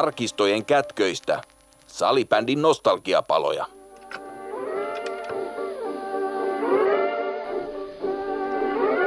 arkistojen kätköistä, salibändin nostalgiapaloja.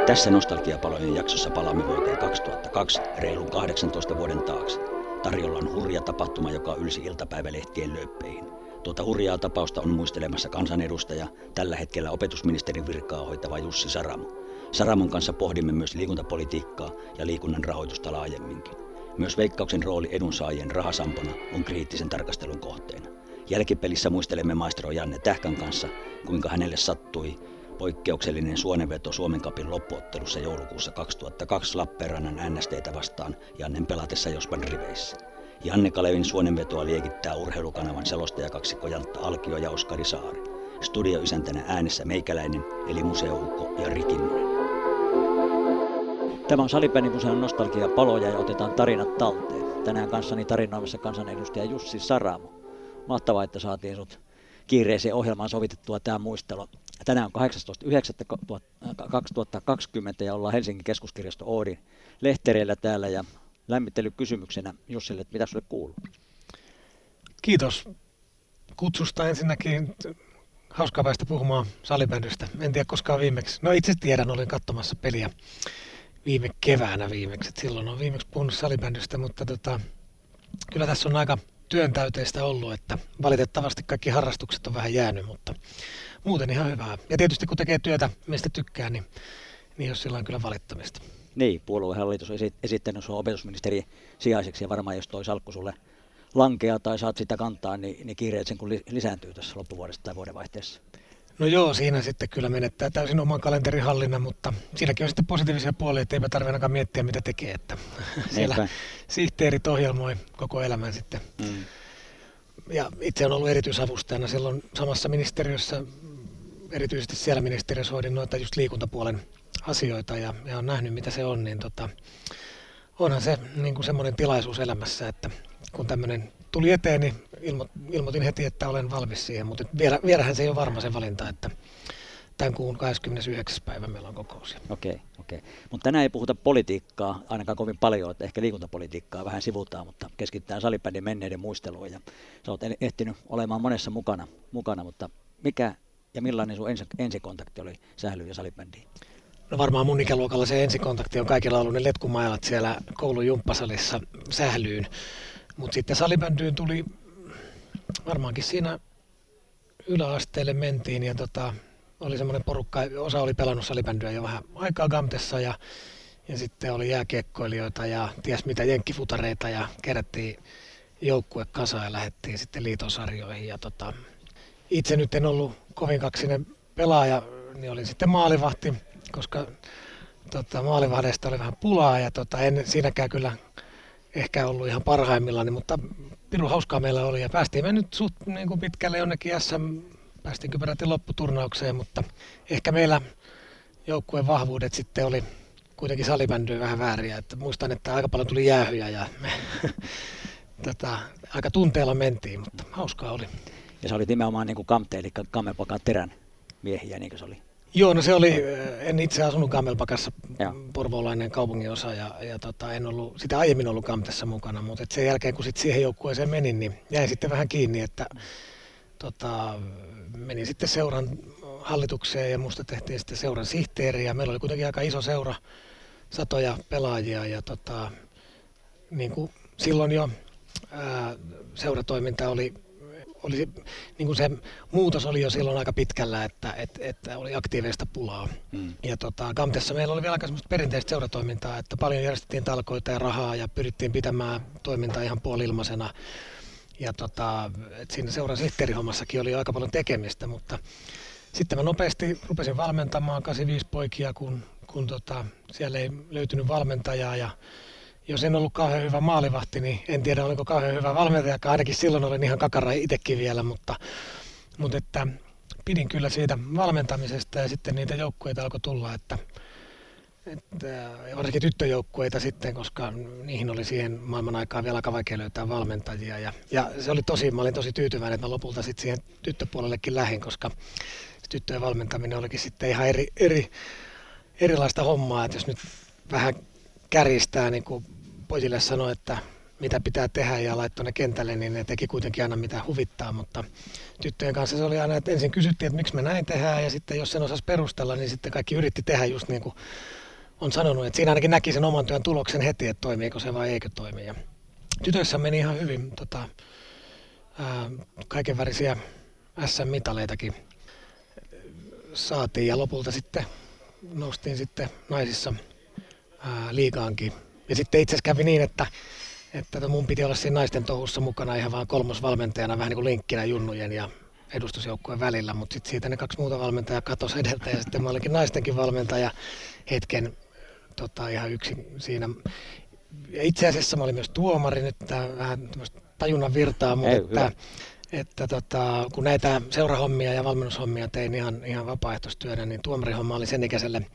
Tässä nostalgiapalojen jaksossa palaamme vuoteen 2002 reilun 18 vuoden taakse. Tarjolla on hurja tapahtuma, joka ylsi iltapäivälehtien lööppeihin. Tuota hurjaa tapausta on muistelemassa kansanedustaja, tällä hetkellä opetusministerin virkaa hoitava Jussi Saramo. Saramon kanssa pohdimme myös liikuntapolitiikkaa ja liikunnan rahoitusta laajemminkin. Myös veikkauksen rooli edunsaajien rahasampona on kriittisen tarkastelun kohteena. Jälkipelissä muistelemme maestro Janne Tähkän kanssa, kuinka hänelle sattui poikkeuksellinen suonenveto Suomen kapin loppuottelussa joulukuussa 2002 Lappeenrannan äänesteitä vastaan Jannen pelatessa Jospan riveissä. Janne Kalevin suonenvetoa liekittää urheilukanavan selostajakaksikko Jantta Alkio ja Oskari Saari. Studioisäntänä äänessä meikäläinen eli museoukko ja Rikimmonen. Tämä on Salipäänimuseon nostalgia paloja ja otetaan tarinat talteen. Tänään kanssani tarinoimassa kansanedustaja Jussi Saramo. Mahtavaa, että saatiin sut kiireeseen ohjelmaan sovitettua tämä muistelu. Tänään on 18.9.2020 ja ollaan Helsingin keskuskirjasto Oodin lehtereillä täällä ja lämmittelykysymyksenä Jussille, että mitä sulle kuuluu? Kiitos kutsusta ensinnäkin. Hauskaa päästä puhumaan salibändystä. En tiedä koskaan viimeksi. No itse tiedän, olin katsomassa peliä viime keväänä viimeksi. Et silloin on viimeksi puhunut salibändystä, mutta tota, kyllä tässä on aika työntäyteistä ollut, että valitettavasti kaikki harrastukset on vähän jäänyt, mutta muuten ihan hyvää. Ja tietysti kun tekee työtä, mistä tykkää, niin, niin jos sillä on kyllä valittamista. Niin, puoluehallitus on esittänyt sinua opetusministeri sijaiseksi ja varmaan jos toi salkku sulle lankea tai saat sitä kantaa, niin, niin kiireet sen kun lisääntyy tässä loppuvuodesta tai vuodenvaihteessa. No joo, siinä sitten kyllä menettää täysin oman kalenterin hallinnan, mutta siinäkin on sitten positiivisia puolia, että eipä tarvitse ainakaan miettiä, mitä tekee. Että siellä sihteerit ohjelmoi koko elämän sitten. Mm. Ja itse on ollut erityisavustajana silloin samassa ministeriössä, erityisesti siellä ministeriössä hoidin noita just liikuntapuolen asioita ja, ja on nähnyt, mitä se on, niin tota, onhan se niin kuin semmoinen tilaisuus elämässä, että kun tämmöinen tuli eteen, niin ilmo, ilmoitin heti, että olen valmis siihen, mutta vielä, vielähän se ei ole varma se valinta, että tämän kuun 29. päivä meillä on kokous. Okei, okay, okei. Okay. Mutta tänään ei puhuta politiikkaa ainakaan kovin paljon, että ehkä liikuntapolitiikkaa vähän sivutaan, mutta keskitytään salipädin menneiden muisteluun ja sä oot ehtinyt olemaan monessa mukana, mukana mutta mikä ja millainen sun ensi, ensikontakti oli sählyyn ja salibändiin? No varmaan mun ikäluokalla se ensikontakti on kaikilla ollut ne letkumailat siellä koulun jumppasalissa sählyyn. Mutta sitten salibändyyn tuli varmaankin siinä yläasteelle mentiin ja tota, oli semmoinen porukka, osa oli pelannut salibändyä jo vähän aikaa Gamtessa ja, ja sitten oli jääkiekkoilijoita ja ties mitä jenkkifutareita ja kerättiin joukkue kasa ja lähdettiin sitten liitosarjoihin ja tota, itse nyt en ollut kovin kaksinen pelaaja, niin olin sitten maalivahti, koska tota, maalivahdesta oli vähän pulaa ja tota, en siinäkään kyllä ehkä ollut ihan parhaimmillani, mutta pirun hauskaa meillä oli ja päästiin me nyt suht niin kuin pitkälle jonnekin SM, päästiinkö peräti lopputurnaukseen, mutta ehkä meillä joukkueen vahvuudet sitten oli kuitenkin salibändyä vähän vääriä. Että muistan, että aika paljon tuli jäähyjä ja me tota, aika tunteella mentiin, mutta hauskaa oli. Ja se oli nimenomaan niin kuin kamte, eli kammelpakan terän miehiä, niin kuin se oli. Joo, no se oli, eh, en itse asunut Kammelpakassa, porvoolainen kaupunginosa ja, ja tota, en ollut sitä aiemmin ollut Kamtessa mukana, mutta et sen jälkeen kun sit siihen joukkueeseen menin, niin jäin sitten vähän kiinni, että tota, menin sitten seuran hallitukseen ja musta tehtiin sitten seuran sihteeri ja meillä oli kuitenkin aika iso seura, satoja pelaajia ja tota, niin kuin silloin jo ää, seuratoiminta oli oli, niin kuin se muutos oli jo silloin aika pitkällä, että, että, että oli aktiivista pulaa. Mm. Ja tota, Gamtessa meillä oli vielä aika semmoista perinteistä seuratoimintaa, että paljon järjestettiin talkoita ja rahaa ja pyrittiin pitämään toimintaa ihan puolilmaisena. Ja tota, että siinä seuran sihteerihommassakin oli aika paljon tekemistä, mutta sitten mä nopeasti rupesin valmentamaan 85 poikia, kun, kun tota, siellä ei löytynyt valmentajaa ja jos en ollut kauhean hyvä maalivahti, niin en tiedä oliko kauhean hyvä valmentaja, ainakin silloin olin ihan kakara itsekin vielä, mutta, mutta että pidin kyllä siitä valmentamisesta ja sitten niitä joukkueita alkoi tulla, että, että varsinkin tyttöjoukkueita sitten, koska niihin oli siihen maailman aikaan vielä aika vaikea löytää valmentajia. Ja, ja se oli tosi, mä olin tosi tyytyväinen, että mä lopulta sitten siihen tyttöpuolellekin lähin, koska tyttöjen valmentaminen olikin sitten ihan eri, eri, erilaista hommaa, että jos nyt vähän kärjistää, niin kuin pojille sanoi, että mitä pitää tehdä ja laittoi ne kentälle, niin ne teki kuitenkin aina mitä huvittaa, mutta tyttöjen kanssa se oli aina, että ensin kysyttiin, että miksi me näin tehdään ja sitten jos sen osasi perustella, niin sitten kaikki yritti tehdä just niin kuin on sanonut, että siinä ainakin näki sen oman työn tuloksen heti, että toimiiko se vai eikö toimi. Ja tytöissä meni ihan hyvin tota, ää, kaikenvärisiä SM-mitaleitakin saatiin ja lopulta sitten noustiin sitten naisissa ää, liigaankin. Ja sitten itse asiassa kävi niin, että, että mun piti olla siinä naisten touhussa mukana ihan vaan kolmosvalmentajana, vähän niin kuin linkkinä junnujen ja edustusjoukkueen välillä, mutta sitten siitä ne kaksi muuta valmentajaa katosi edeltä ja sitten mä olinkin naistenkin valmentaja hetken tota, ihan yksin siinä. Ja itse asiassa mä olin myös tuomari, nyt tämä vähän tajunnan virtaa, mutta Ei, että, että tota, kun näitä seurahommia ja valmennushommia tein ihan, ihan vapaaehtoistyönä, niin tuomarihomma oli sen ikäiselle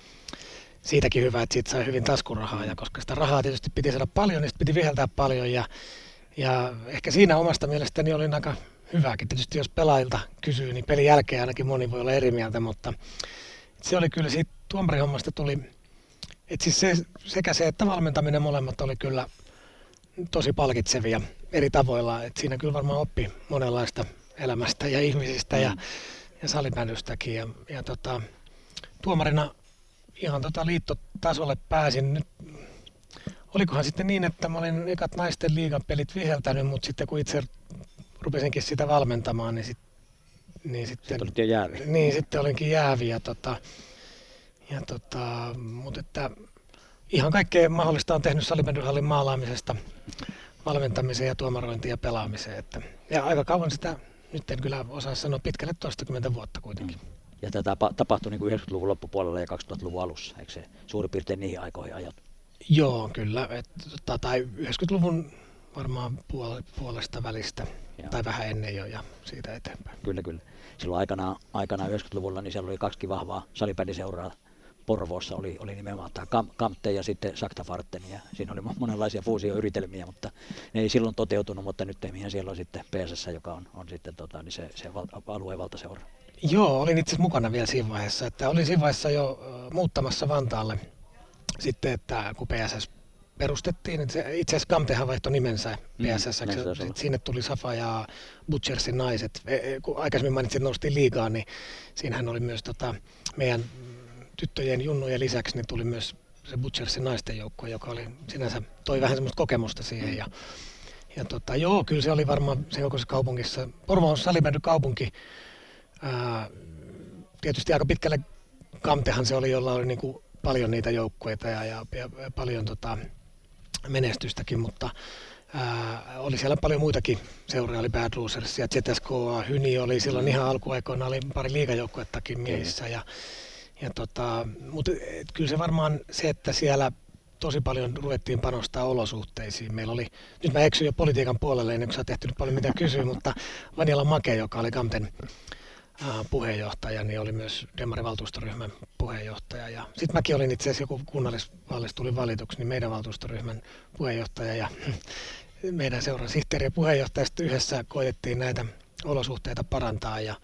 siitäkin hyvä, että siitä sai hyvin taskurahaa, ja koska sitä rahaa tietysti piti saada paljon, niin piti viheltää paljon, ja, ja ehkä siinä omasta mielestäni oli aika hyvääkin. Tietysti jos pelaajilta kysyy, niin pelin jälkeen ainakin moni voi olla eri mieltä, mutta se oli kyllä siitä tuomarihommasta tuli, että siis se, sekä se että valmentaminen molemmat oli kyllä tosi palkitsevia eri tavoilla. Et siinä kyllä varmaan oppi monenlaista elämästä ja ihmisistä mm. ja, ja salibändystäkin. Ja, ja tota, tuomarina ihan tota liittotasolle pääsin. Nyt, olikohan sitten niin, että mä olin ekat naisten liigan pelit viheltänyt, mutta sitten kun itse rupesinkin sitä valmentamaan, niin, sit, niin sitten... Sitten jo jäävi. Niin, sitten olinkin jäävi. Ja, tota, ja tota, mutta että ihan kaikkea mahdollista on tehnyt salibändyhallin maalaamisesta valmentamiseen ja tuomarointiin ja pelaamiseen. Että, ja aika kauan sitä, nyt en kyllä osaa sanoa, pitkälle toistakymmentä vuotta kuitenkin. Mm. Ja tätä tapahtui niin kuin 90-luvun loppupuolella ja 2000-luvun alussa, eikö se suurin piirtein niihin aikoihin ajat? Joo, kyllä. Et, tota, tai 90-luvun varmaan puolesta välistä, Joo. tai vähän ennen jo ja siitä eteenpäin. Kyllä, kyllä. Silloin aikana, aikana 90-luvulla niin siellä oli kaksi vahvaa salibändiseuraa Porvoossa oli, oli nimenomaan tämä Kam, Kamte ja sitten Sakta Farten ja siinä oli monenlaisia fuusioyritelmiä, mutta ne ei silloin toteutunut, mutta nyt siellä on sitten PSS, joka on, on sitten tota, niin se, se val, alueen valtaseura. Joo, olin itse mukana vielä siinä vaiheessa, että olin siinä vaiheessa jo muuttamassa Vantaalle sitten, että kun PSS perustettiin, se, itse asiassa Kamtehan vaihtoi nimensä PSS, mm, sinne tuli Safa ja Butchersin naiset. E, e, kun aikaisemmin mainitsin, että noustiin liigaan, niin siinähän oli myös tota, meidän tyttöjen junnujen lisäksi niin tuli myös se Butchersin naisten joukkue, joka oli sinänsä toi vähän semmoista kokemusta siihen. Ja, ja tota, joo, kyllä se oli varmaan se jokaisessa kaupungissa. Porvo on salibändy kaupunki. Ää, tietysti aika pitkälle Kamtehan se oli, jolla oli niin kuin paljon niitä joukkueita ja, ja, ja paljon tota, menestystäkin, mutta ää, oli siellä paljon muitakin seuroja, oli Bad Losers ja ZSK, Hyni oli silloin mm. ihan alkuaikoina, oli pari liigajoukkuettakin miehissä ja, ja tota, mutta et, kyllä se varmaan se, että siellä tosi paljon ruvettiin panostaa olosuhteisiin. Meillä oli, nyt mä eksyn jo politiikan puolelle, ennen kuin sä tehty nyt paljon mitä kysyä, mutta Vanilla Make, joka oli Kamten puheenjohtaja, niin oli myös Demarin valtuustoryhmän puheenjohtaja. Ja sitten mäkin olin itse asiassa joku kunnallisvaalissa tuli valituksi, niin meidän valtuustoryhmän puheenjohtaja ja meidän seuran sihteeri ja puheenjohtaja yhdessä koitettiin näitä olosuhteita parantaa ja,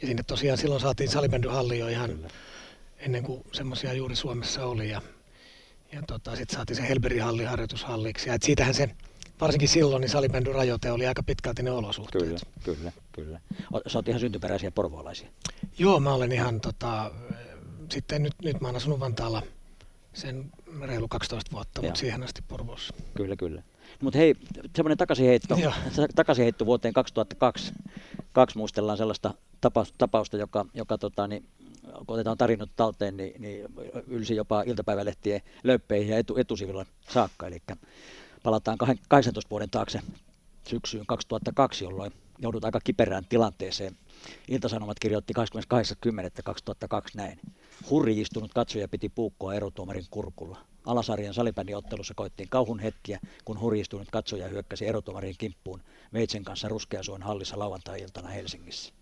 ja sinne tosiaan silloin saatiin salibändyhalli jo ihan Kyllä ennen kuin semmoisia juuri Suomessa oli. Ja, ja tota, sitten saatiin se Helberin halli harjoitushalliksi. Ja et siitähän se, varsinkin silloin, niin salibändyn rajoite oli aika pitkälti ne olosuhteet. Kyllä, kyllä, kyllä. Sä oot ihan syntyperäisiä porvoolaisia. Joo, mä olen ihan tota, sitten nyt, nyt mä oon asunut Vantaalla sen reilu 12 vuotta, mutta siihen asti Porvoossa. Kyllä, kyllä. Mutta hei, semmoinen takaisinheitto, takaisinheitto vuoteen 2002. Kaksi muistellaan sellaista tapausta, joka, joka tota, niin, kun otetaan tarinat talteen, niin, niin ylsi jopa iltapäivälehtien löppeihin ja etu, etusivilla saakka. Eli palataan 18 vuoden taakse syksyyn 2002, jolloin joudut aika kiperään tilanteeseen. Iltasanomat kirjoitti 28.10.2002 näin. Hurjistunut katsoja piti puukkoa erotuomarin kurkulla. Alasarjan salibändiottelussa koettiin kauhun hetkiä, kun hurjistunut katsoja hyökkäsi erotuomarin kimppuun Veitsen kanssa Ruskeasuon hallissa lauantai-iltana Helsingissä.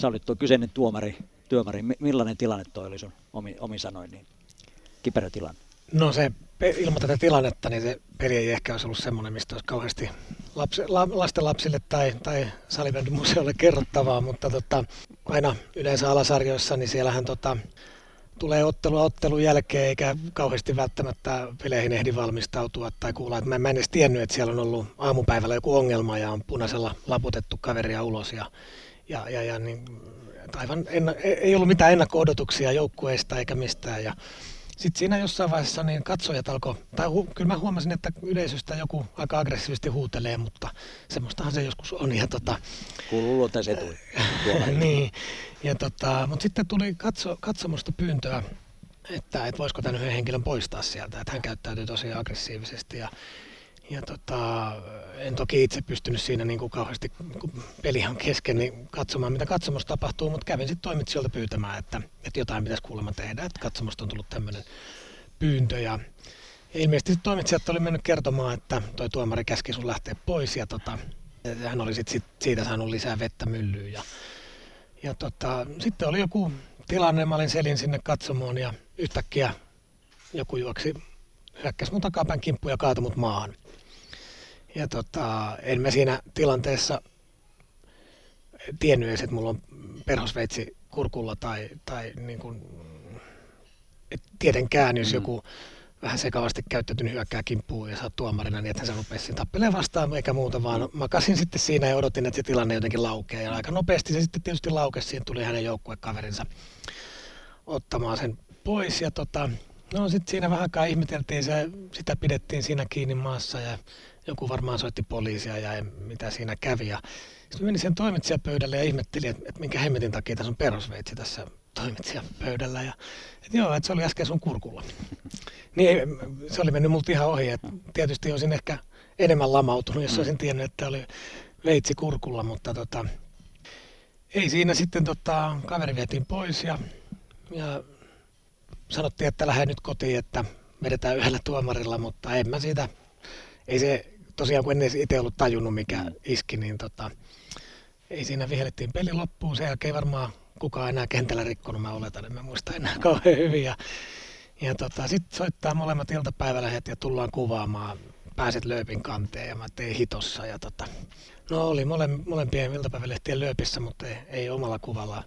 Sä olit tuo kyseinen tuomari työmari, millainen tilanne toi oli sun omi, omi sanoin, niin kiperä tilanne? No se, ilman tätä tilannetta, niin se peli ei ehkä olisi ollut semmoinen, mistä olisi kauheasti lapsi, la, lasten lapsille tai, tai salibändimuseolle kerrottavaa, mutta tota, aina yleensä alasarjoissa, niin siellähän tota, tulee ottelua ottelun jälkeen, eikä kauheasti välttämättä peleihin ehdi valmistautua tai kuulla. Että mä, mä en edes tiennyt, että siellä on ollut aamupäivällä joku ongelma ja on punaisella laputettu kaveria ulos. Ja, ja, ja, ja niin, aivan enna, ei ollut mitään ennakko-odotuksia joukkueista eikä mistään. Ja, sitten siinä jossain vaiheessa niin katsojat alkoi, tai hu, kyllä mä huomasin, että yleisöstä joku aika aggressiivisesti huutelee, mutta semmoistahan se joskus on. Ja tota, Kuuluu luontaisi etu. niin, ja tota, mutta sitten tuli katso, katsomusta pyyntöä, että, että voisiko tämän yhden henkilön poistaa sieltä, että hän käyttäytyy tosi aggressiivisesti. Ja, ja tota, en toki itse pystynyt siinä niin kuin kauheasti, kun peli on kesken, niin katsomaan mitä katsomusta tapahtuu, mutta kävin sitten toimitsijoilta pyytämään, että, että jotain pitäisi kuulemma tehdä, että katsomusta on tullut tämmöinen pyyntö. Ja ilmeisesti toimitsijat oli mennyt kertomaan, että toi tuomari käski sun lähteä pois ja tota, hän oli sit, sit siitä saanut lisää vettä myllyyn. Ja, ja tota, sitten oli joku tilanne, mä olin selin sinne katsomoon ja yhtäkkiä joku juoksi hyökkäsi mun takapäin kimppuun ja kaatui mut maahan. Ja tota, en mä siinä tilanteessa tiennyt edes, että mulla on perhosveitsi kurkulla tai, tai niin kuin, et tietenkään, jos mm. joku vähän sekavasti käyttäytynyt hyökkää kimppuun ja oot tuomarina, niin että sä rupesi tappelee vastaan eikä muuta, vaan makasin sitten siinä ja odotin, että se tilanne jotenkin laukee. Ja aika nopeasti se sitten tietysti laukesi, siihen tuli hänen joukkuekaverinsa ottamaan sen pois. Ja tota, no sitten siinä vähän aikaa ihmeteltiin, se, sitä pidettiin siinä kiinni maassa ja joku varmaan soitti poliisia ja mitä siinä kävi. Ja sitten menin sen toimitsijapöydälle ja ihmettelin, että, että minkä hemmetin takia tässä on perusveitsi tässä toimitsijapöydällä. Ja, että joo, että se oli äsken sun kurkulla. Niin se oli mennyt multa ihan ohi. Että tietysti olisin ehkä enemmän lamautunut, jos olisin tiennyt, että oli veitsi kurkulla, mutta tota, ei siinä sitten tota, kaveri vietiin pois ja, ja sanottiin, että lähde nyt kotiin, että vedetään yhdellä tuomarilla, mutta en mä siitä, ei se tosiaan kun en edes itse ollut tajunnut mikä iski, niin tota, ei siinä vihellettiin peli loppuun. Sen jälkeen varmaan kukaan enää kentällä rikkonut, mä oletan, en mä muista enää kauhean hyvin. Ja, ja tota, sitten soittaa molemmat iltapäivälähet ja tullaan kuvaamaan. Pääset lööpin kanteen ja mä tein hitossa. Ja tota, no oli mole, molempien iltapäivälehtien lööpissä, mutta ei, ei omalla kuvalla.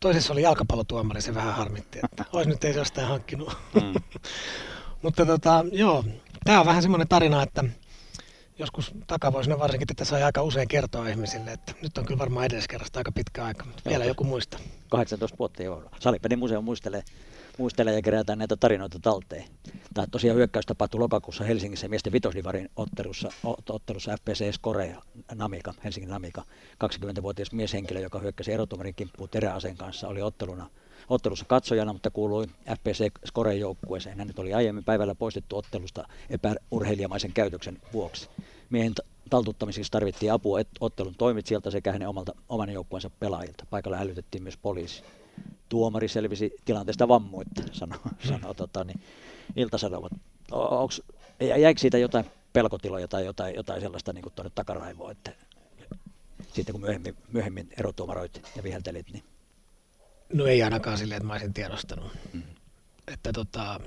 Toisessa oli jalkapallotuomari, se vähän harmitti, että olisi nyt ei se jostain hankkinut. Mm. mutta tota, joo, tämä on vähän semmoinen tarina, että joskus takavuosina varsinkin tätä sai aika usein kertoa ihmisille, että nyt on kyllä varmaan edelliskerrasta aika pitkä aika, mutta vielä joku muista. 18 vuotta jo. Salipelin museo muistelee, muistelee ja kerätään näitä tarinoita talteen. Tämä tosiaan hyökkäys tapahtui lokakuussa Helsingissä miesten vitosdivarin ottelussa, ottelussa FPC Korea Namika, Helsingin Namika. 20-vuotias mieshenkilö, joka hyökkäsi erotumarin kimppuun teräaseen kanssa, oli otteluna ottelussa katsojana, mutta kuului FPC Skoren joukkueeseen. Hänet oli aiemmin päivällä poistettu ottelusta epäurheilijamaisen käytöksen vuoksi. Miehen taltuttamiseksi tarvittiin apua ottelun toimitsijalta sekä hänen omalta, oman joukkueensa pelaajilta. Paikalla hälytettiin myös poliisi. Tuomari selvisi tilanteesta vammoitta, sanoo, hmm. sanoo tota, niin, Ilta-Sanomat. jäikö siitä jotain pelkotiloja tai jotain, jotain sellaista niin tuonne takaraivoa, että sitten kun myöhemmin, myöhemmin erotuomaroit ja viheltelit, niin No ei ainakaan silleen, että mä olisin tiedostanut. Mm. Että tota,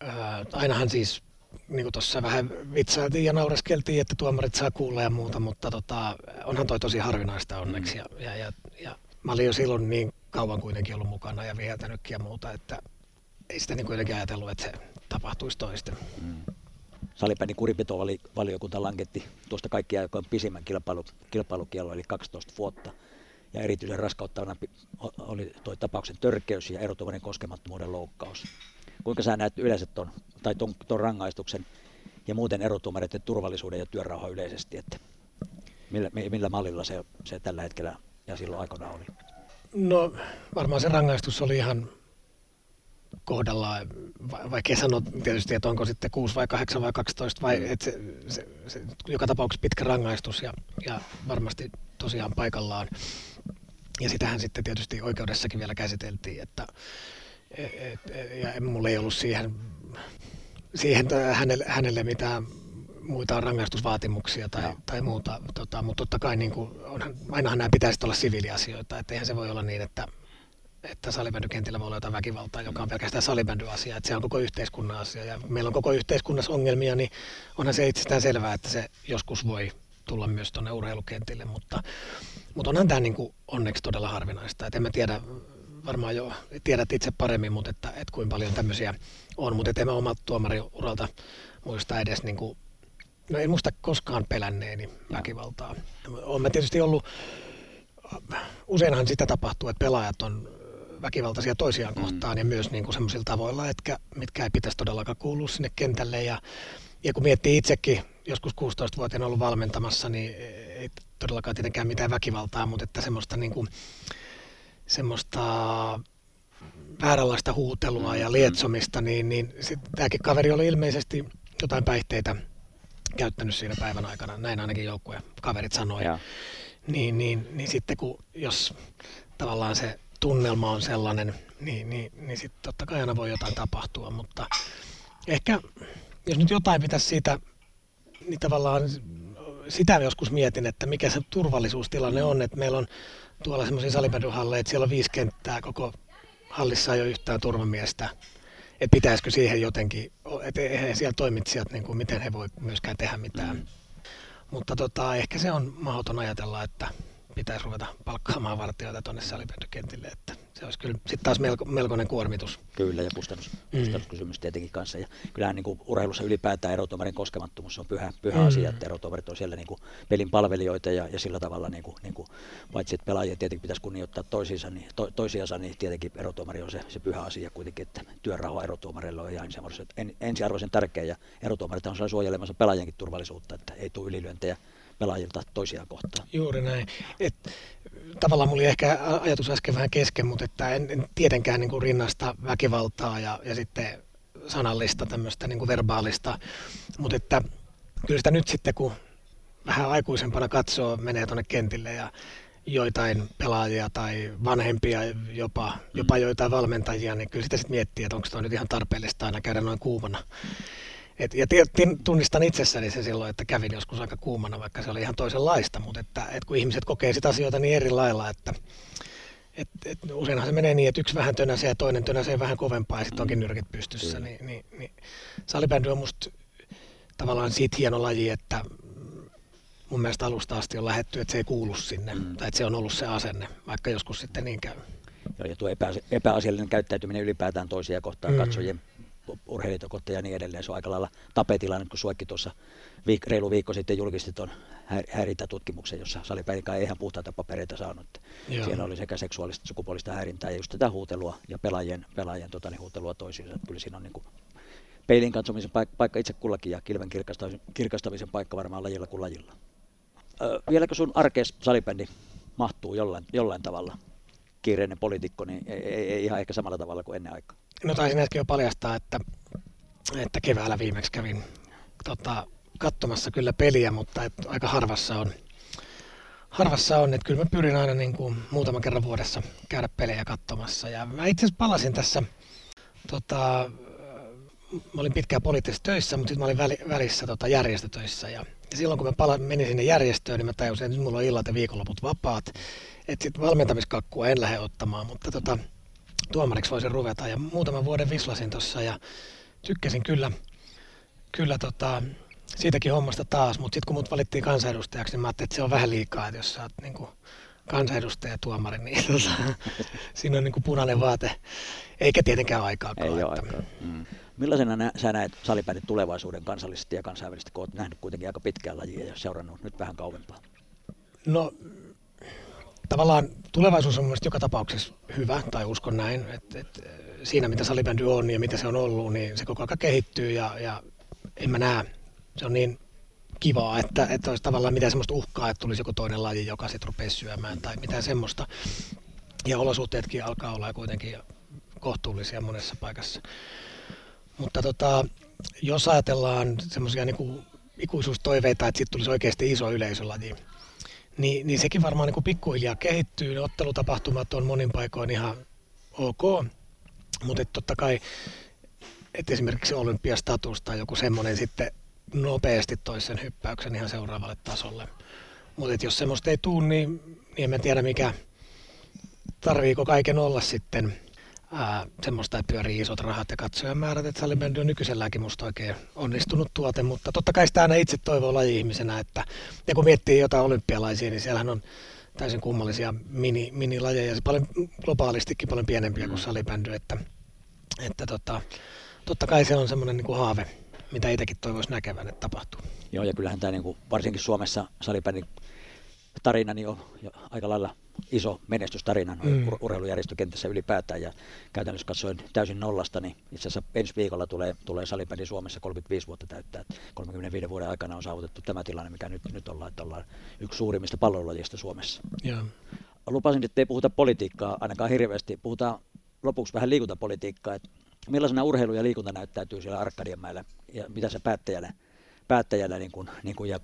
ää, ainahan siis, niin kuin tuossa vähän vitsailtiin ja naureskeltiin, että tuomarit saa kuulla ja muuta, mutta tota, onhan toi tosi harvinaista onneksi. Mm. Ja, ja, ja, mä olin jo silloin niin kauan kuitenkin ollut mukana ja viheltänytkin ja muuta, että ei sitä niin kuitenkin ajatellut, että se tapahtuisi toisten. Mm. Salipäin kuripito oli valiokunta lanketti tuosta kaikkia aikojen pisimmän kilpailu, kilpailukielon, eli 12 vuotta ja erityisen raskauttavana oli tuo tapauksen törkeys ja erotuvainen koskemattomuuden loukkaus. Kuinka sä näet yleensä ton, tai ton, ton rangaistuksen ja muuten erotuomareiden turvallisuuden ja työrauha yleisesti, että millä, millä mallilla se, se tällä hetkellä ja silloin aikana oli? No varmaan se rangaistus oli ihan kohdallaan, vaikka sanoa tietysti, että onko sitten 6 vai 8 vai 12, vai mm. että se, se, se, joka tapauksessa pitkä rangaistus ja, ja varmasti tosiaan paikallaan. Ja sitähän sitten tietysti oikeudessakin vielä käsiteltiin, että et, et, ja mulla ei ollut siihen, siihen hänelle, hänelle mitään muita rangaistusvaatimuksia tai, tai muuta, tota, mutta totta kai niin kuin, onhan, ainahan nämä pitäisi olla siviiliasioita, että eihän se voi olla niin, että, että salibändykentillä voi olla jotain väkivaltaa, joka on pelkästään salibändyasia, että se on koko yhteiskunnan asia. Ja meillä on koko yhteiskunnassa ongelmia, niin onhan se itsestään selvää, että se joskus voi tulla myös tuonne urheilukentille, mutta, mutta onhan tämä niin kuin onneksi todella harvinaista. Et en mä tiedä, varmaan jo tiedät itse paremmin, mutta että, että kuinka paljon tämmöisiä on, mutta en mä omalta tuomariuralta muista edes niin kuin, no en muista koskaan pelänneeni väkivaltaa. Olen mä tietysti ollut, useinhan sitä tapahtuu, että pelaajat on väkivaltaisia toisiaan mm. kohtaan ja myös niin kuin semmoisilla tavoilla, etkä, mitkä ei pitäisi todellakaan kuulua sinne kentälle. Ja, ja kun miettii itsekin, joskus 16-vuotiaana ollut valmentamassa, niin ei todellakaan tietenkään mitään väkivaltaa, mutta että semmoista, niin kuin, semmoista vääränlaista huutelua ja mm. lietsomista, niin, niin tämäkin kaveri oli ilmeisesti jotain päihteitä käyttänyt siinä päivän aikana, näin ainakin joukkueen kaverit sanoi. Niin, niin, niin sitten kun, jos tavallaan se tunnelma on sellainen, niin, niin, niin sitten totta kai aina voi jotain tapahtua, mutta ehkä jos nyt jotain pitäisi siitä, niin tavallaan sitä joskus mietin, että mikä se turvallisuustilanne on, että meillä on tuolla semmoisia salipäädyhalleja, että siellä on viisi kenttää, koko hallissa ei ole yhtään turvamiestä, että pitäisikö siihen jotenkin, että eihän siellä toimitsijat, niin kuin, miten he voi myöskään tehdä mitään. Mm. Mutta tota, ehkä se on mahdoton ajatella, että pitäisi ruveta palkkaamaan vartijoita tuonne salibändykentille, että se olisi kyllä sitten taas melko, melkoinen kuormitus. Kyllä, ja kustannus, mm. kustannuskysymys tietenkin kanssa. Ja kyllähän niin kuin urheilussa ylipäätään erotuomarin koskemattomuus on pyhä, pyhä mm. asia, että erotuomarit on siellä niin kuin pelin palvelijoita ja, ja sillä tavalla, niin kuin, niin kuin, paitsi että pelaajia tietenkin pitäisi kunnioittaa toisiinsa, niin, to, toisiansa, niin tietenkin erotuomari on se, se pyhä asia kuitenkin, että työrauha erotuomareille on ihan en, ensiarvoisen tärkeä, ja erotuomarit on suojelemassa pelaajienkin turvallisuutta, että ei tule ylilyöntejä pelaajilta toisiaan kohtaan. Juuri näin. Et, tavallaan mulla oli ehkä ajatus äsken vähän kesken, mutta että en, en tietenkään niin kuin rinnasta väkivaltaa ja, ja sitten sanallista tämmöistä niin kuin verbaalista, mutta että kyllä sitä nyt sitten kun vähän aikuisempana katsoo, menee tuonne kentille ja joitain pelaajia tai vanhempia, jopa, jopa mm. joitain valmentajia, niin kyllä sitä sitten miettii, että onko tuo nyt ihan tarpeellista aina käydä noin kuumana et, ja tunnistan itsessäni se silloin, että kävin joskus aika kuumana, vaikka se oli ihan toisenlaista, mutta että, että kun ihmiset kokee sitä asioita niin eri lailla, että et, et useinhan se menee niin, että yksi vähän tönäsee ja toinen tönäsee vähän kovempaa ja sitten onkin nyrkit pystyssä, mm. niin, niin, niin salibändy on musta tavallaan siitä hieno laji, että mun mielestä alusta asti on lähetty, että se ei kuulu sinne, mm. tai että se on ollut se asenne, vaikka joskus sitten niin käy. Joo, ja tuo epä, epäasiallinen käyttäytyminen ylipäätään toisia kohtaan mm. katsojien urheilijoita ja niin edelleen. Se on aika lailla tapetilla nyt, kun Suekki tuossa viik- reilu viikko sitten julkisti tuon häirintätutkimuksen, jossa salipäinikään ei ihan puhtaita papereita saanut. Joo. Siellä oli sekä seksuaalista sukupuolista häirintää ja just tätä huutelua ja pelaajien, pelaajien tota, niin huutelua toisiinsa. Kyllä siinä on niin kuin peilin katsomisen paikka, paikka itse kullakin ja kilven kirkastamisen, kirkastamisen paikka varmaan lajilla kuin lajilla. Öö, vieläkö sun arkees salibändi mahtuu jollain, jollain tavalla? Kiireinen poliitikko, niin ei, ei, ihan ehkä samalla tavalla kuin ennen aikaa. No taisin äsken jo paljastaa, että, että keväällä viimeksi kävin tota, katsomassa kyllä peliä, mutta et aika harvassa on, harvassa on, että kyllä mä pyrin aina niin kuin muutaman kerran vuodessa käydä pelejä katsomassa. Ja mä itse asiassa palasin tässä, tota, mä olin pitkään poliittisessa töissä, mutta sitten mä olin väli, välissä tota, järjestötöissä. Ja, ja silloin kun mä pala, menin sinne järjestöön, niin mä tajusin, että nyt mulla on illat ja viikonloput vapaat. Että sitten valmentamiskakkua en lähde ottamaan, mutta tota, tuomariksi voisin ruveta. Ja muutaman vuoden vislasin tuossa ja tykkäsin kyllä, kyllä tota, siitäkin hommasta taas, mutta sitten kun mut valittiin kansanedustajaksi, niin mä ajattelin, että se on vähän liikaa, että jos sä oot niin kuin kansanedustaja tuomari, niin tota, siinä on niin kuin punainen vaate, eikä tietenkään aikaa. Ei ole aikaa. Mm. Millaisena nä- sä näet salibändin tulevaisuuden kansallisesti ja kansainvälisesti, kun olet nähnyt kuitenkin aika pitkään lajia ja seurannut nyt vähän kauempaa? No tavallaan tulevaisuus on mielestäni joka tapauksessa hyvä, tai uskon näin, että, että siinä mitä salibändy on ja mitä se on ollut, niin se koko ajan kehittyy ja, ja en mä näe, se on niin kivaa, että, että olisi tavallaan mitään semmoista uhkaa, että tulisi joku toinen laji, joka sitten rupeaisi syömään tai mitään semmoista. Ja olosuhteetkin alkaa olla kuitenkin kohtuullisia monessa paikassa. Mutta tota, jos ajatellaan semmoisia niin ikuisuustoiveita, että sitten tulisi oikeasti iso yleisölaji, niin, niin sekin varmaan niin kuin pikkuhiljaa kehittyy. Ottelutapahtumat on monin paikoin ihan ok, mutta totta kai että esimerkiksi olympiastatus tai joku semmoinen sitten nopeasti toisi sen hyppäyksen ihan seuraavalle tasolle. Mutta jos semmoista ei tule, niin, niin en tiedä mikä, tarviiko kaiken olla sitten ää, semmoista, että pyörii isot rahat ja katsojan määrät, että salibändi on nykyiselläänkin musta oikein onnistunut tuote, mutta totta kai sitä aina itse toivoo laji-ihmisenä, että ja kun miettii jotain olympialaisia, niin siellähän on täysin kummallisia mini, minilajeja, paljon globaalistikin paljon pienempiä kuin mm. salibändy, että, että tota, totta kai se on semmoinen niin kuin haave, mitä itsekin toivoisi näkevän, että tapahtuu. Joo, ja kyllähän tämä niin kuin, varsinkin Suomessa salibändin tarina niin on jo aika lailla iso menestystarina mm. urheilujärjestökentässä ylipäätään ja käytännössä katsoen täysin nollasta, niin itse asiassa ensi viikolla tulee, tulee salibändi Suomessa 35 vuotta täyttää. 35 vuoden aikana on saavutettu tämä tilanne, mikä nyt, nyt ollaan, että ollaan yksi suurimmista pallolajista Suomessa. Ja. Lupasin, että ei puhuta politiikkaa ainakaan hirveästi. Puhutaan lopuksi vähän liikuntapolitiikkaa. Että millaisena urheilu ja liikunta näyttäytyy siellä Arkadianmäellä ja mitä se päättäjänä, päättäjänä niin kuin, niin kuin ja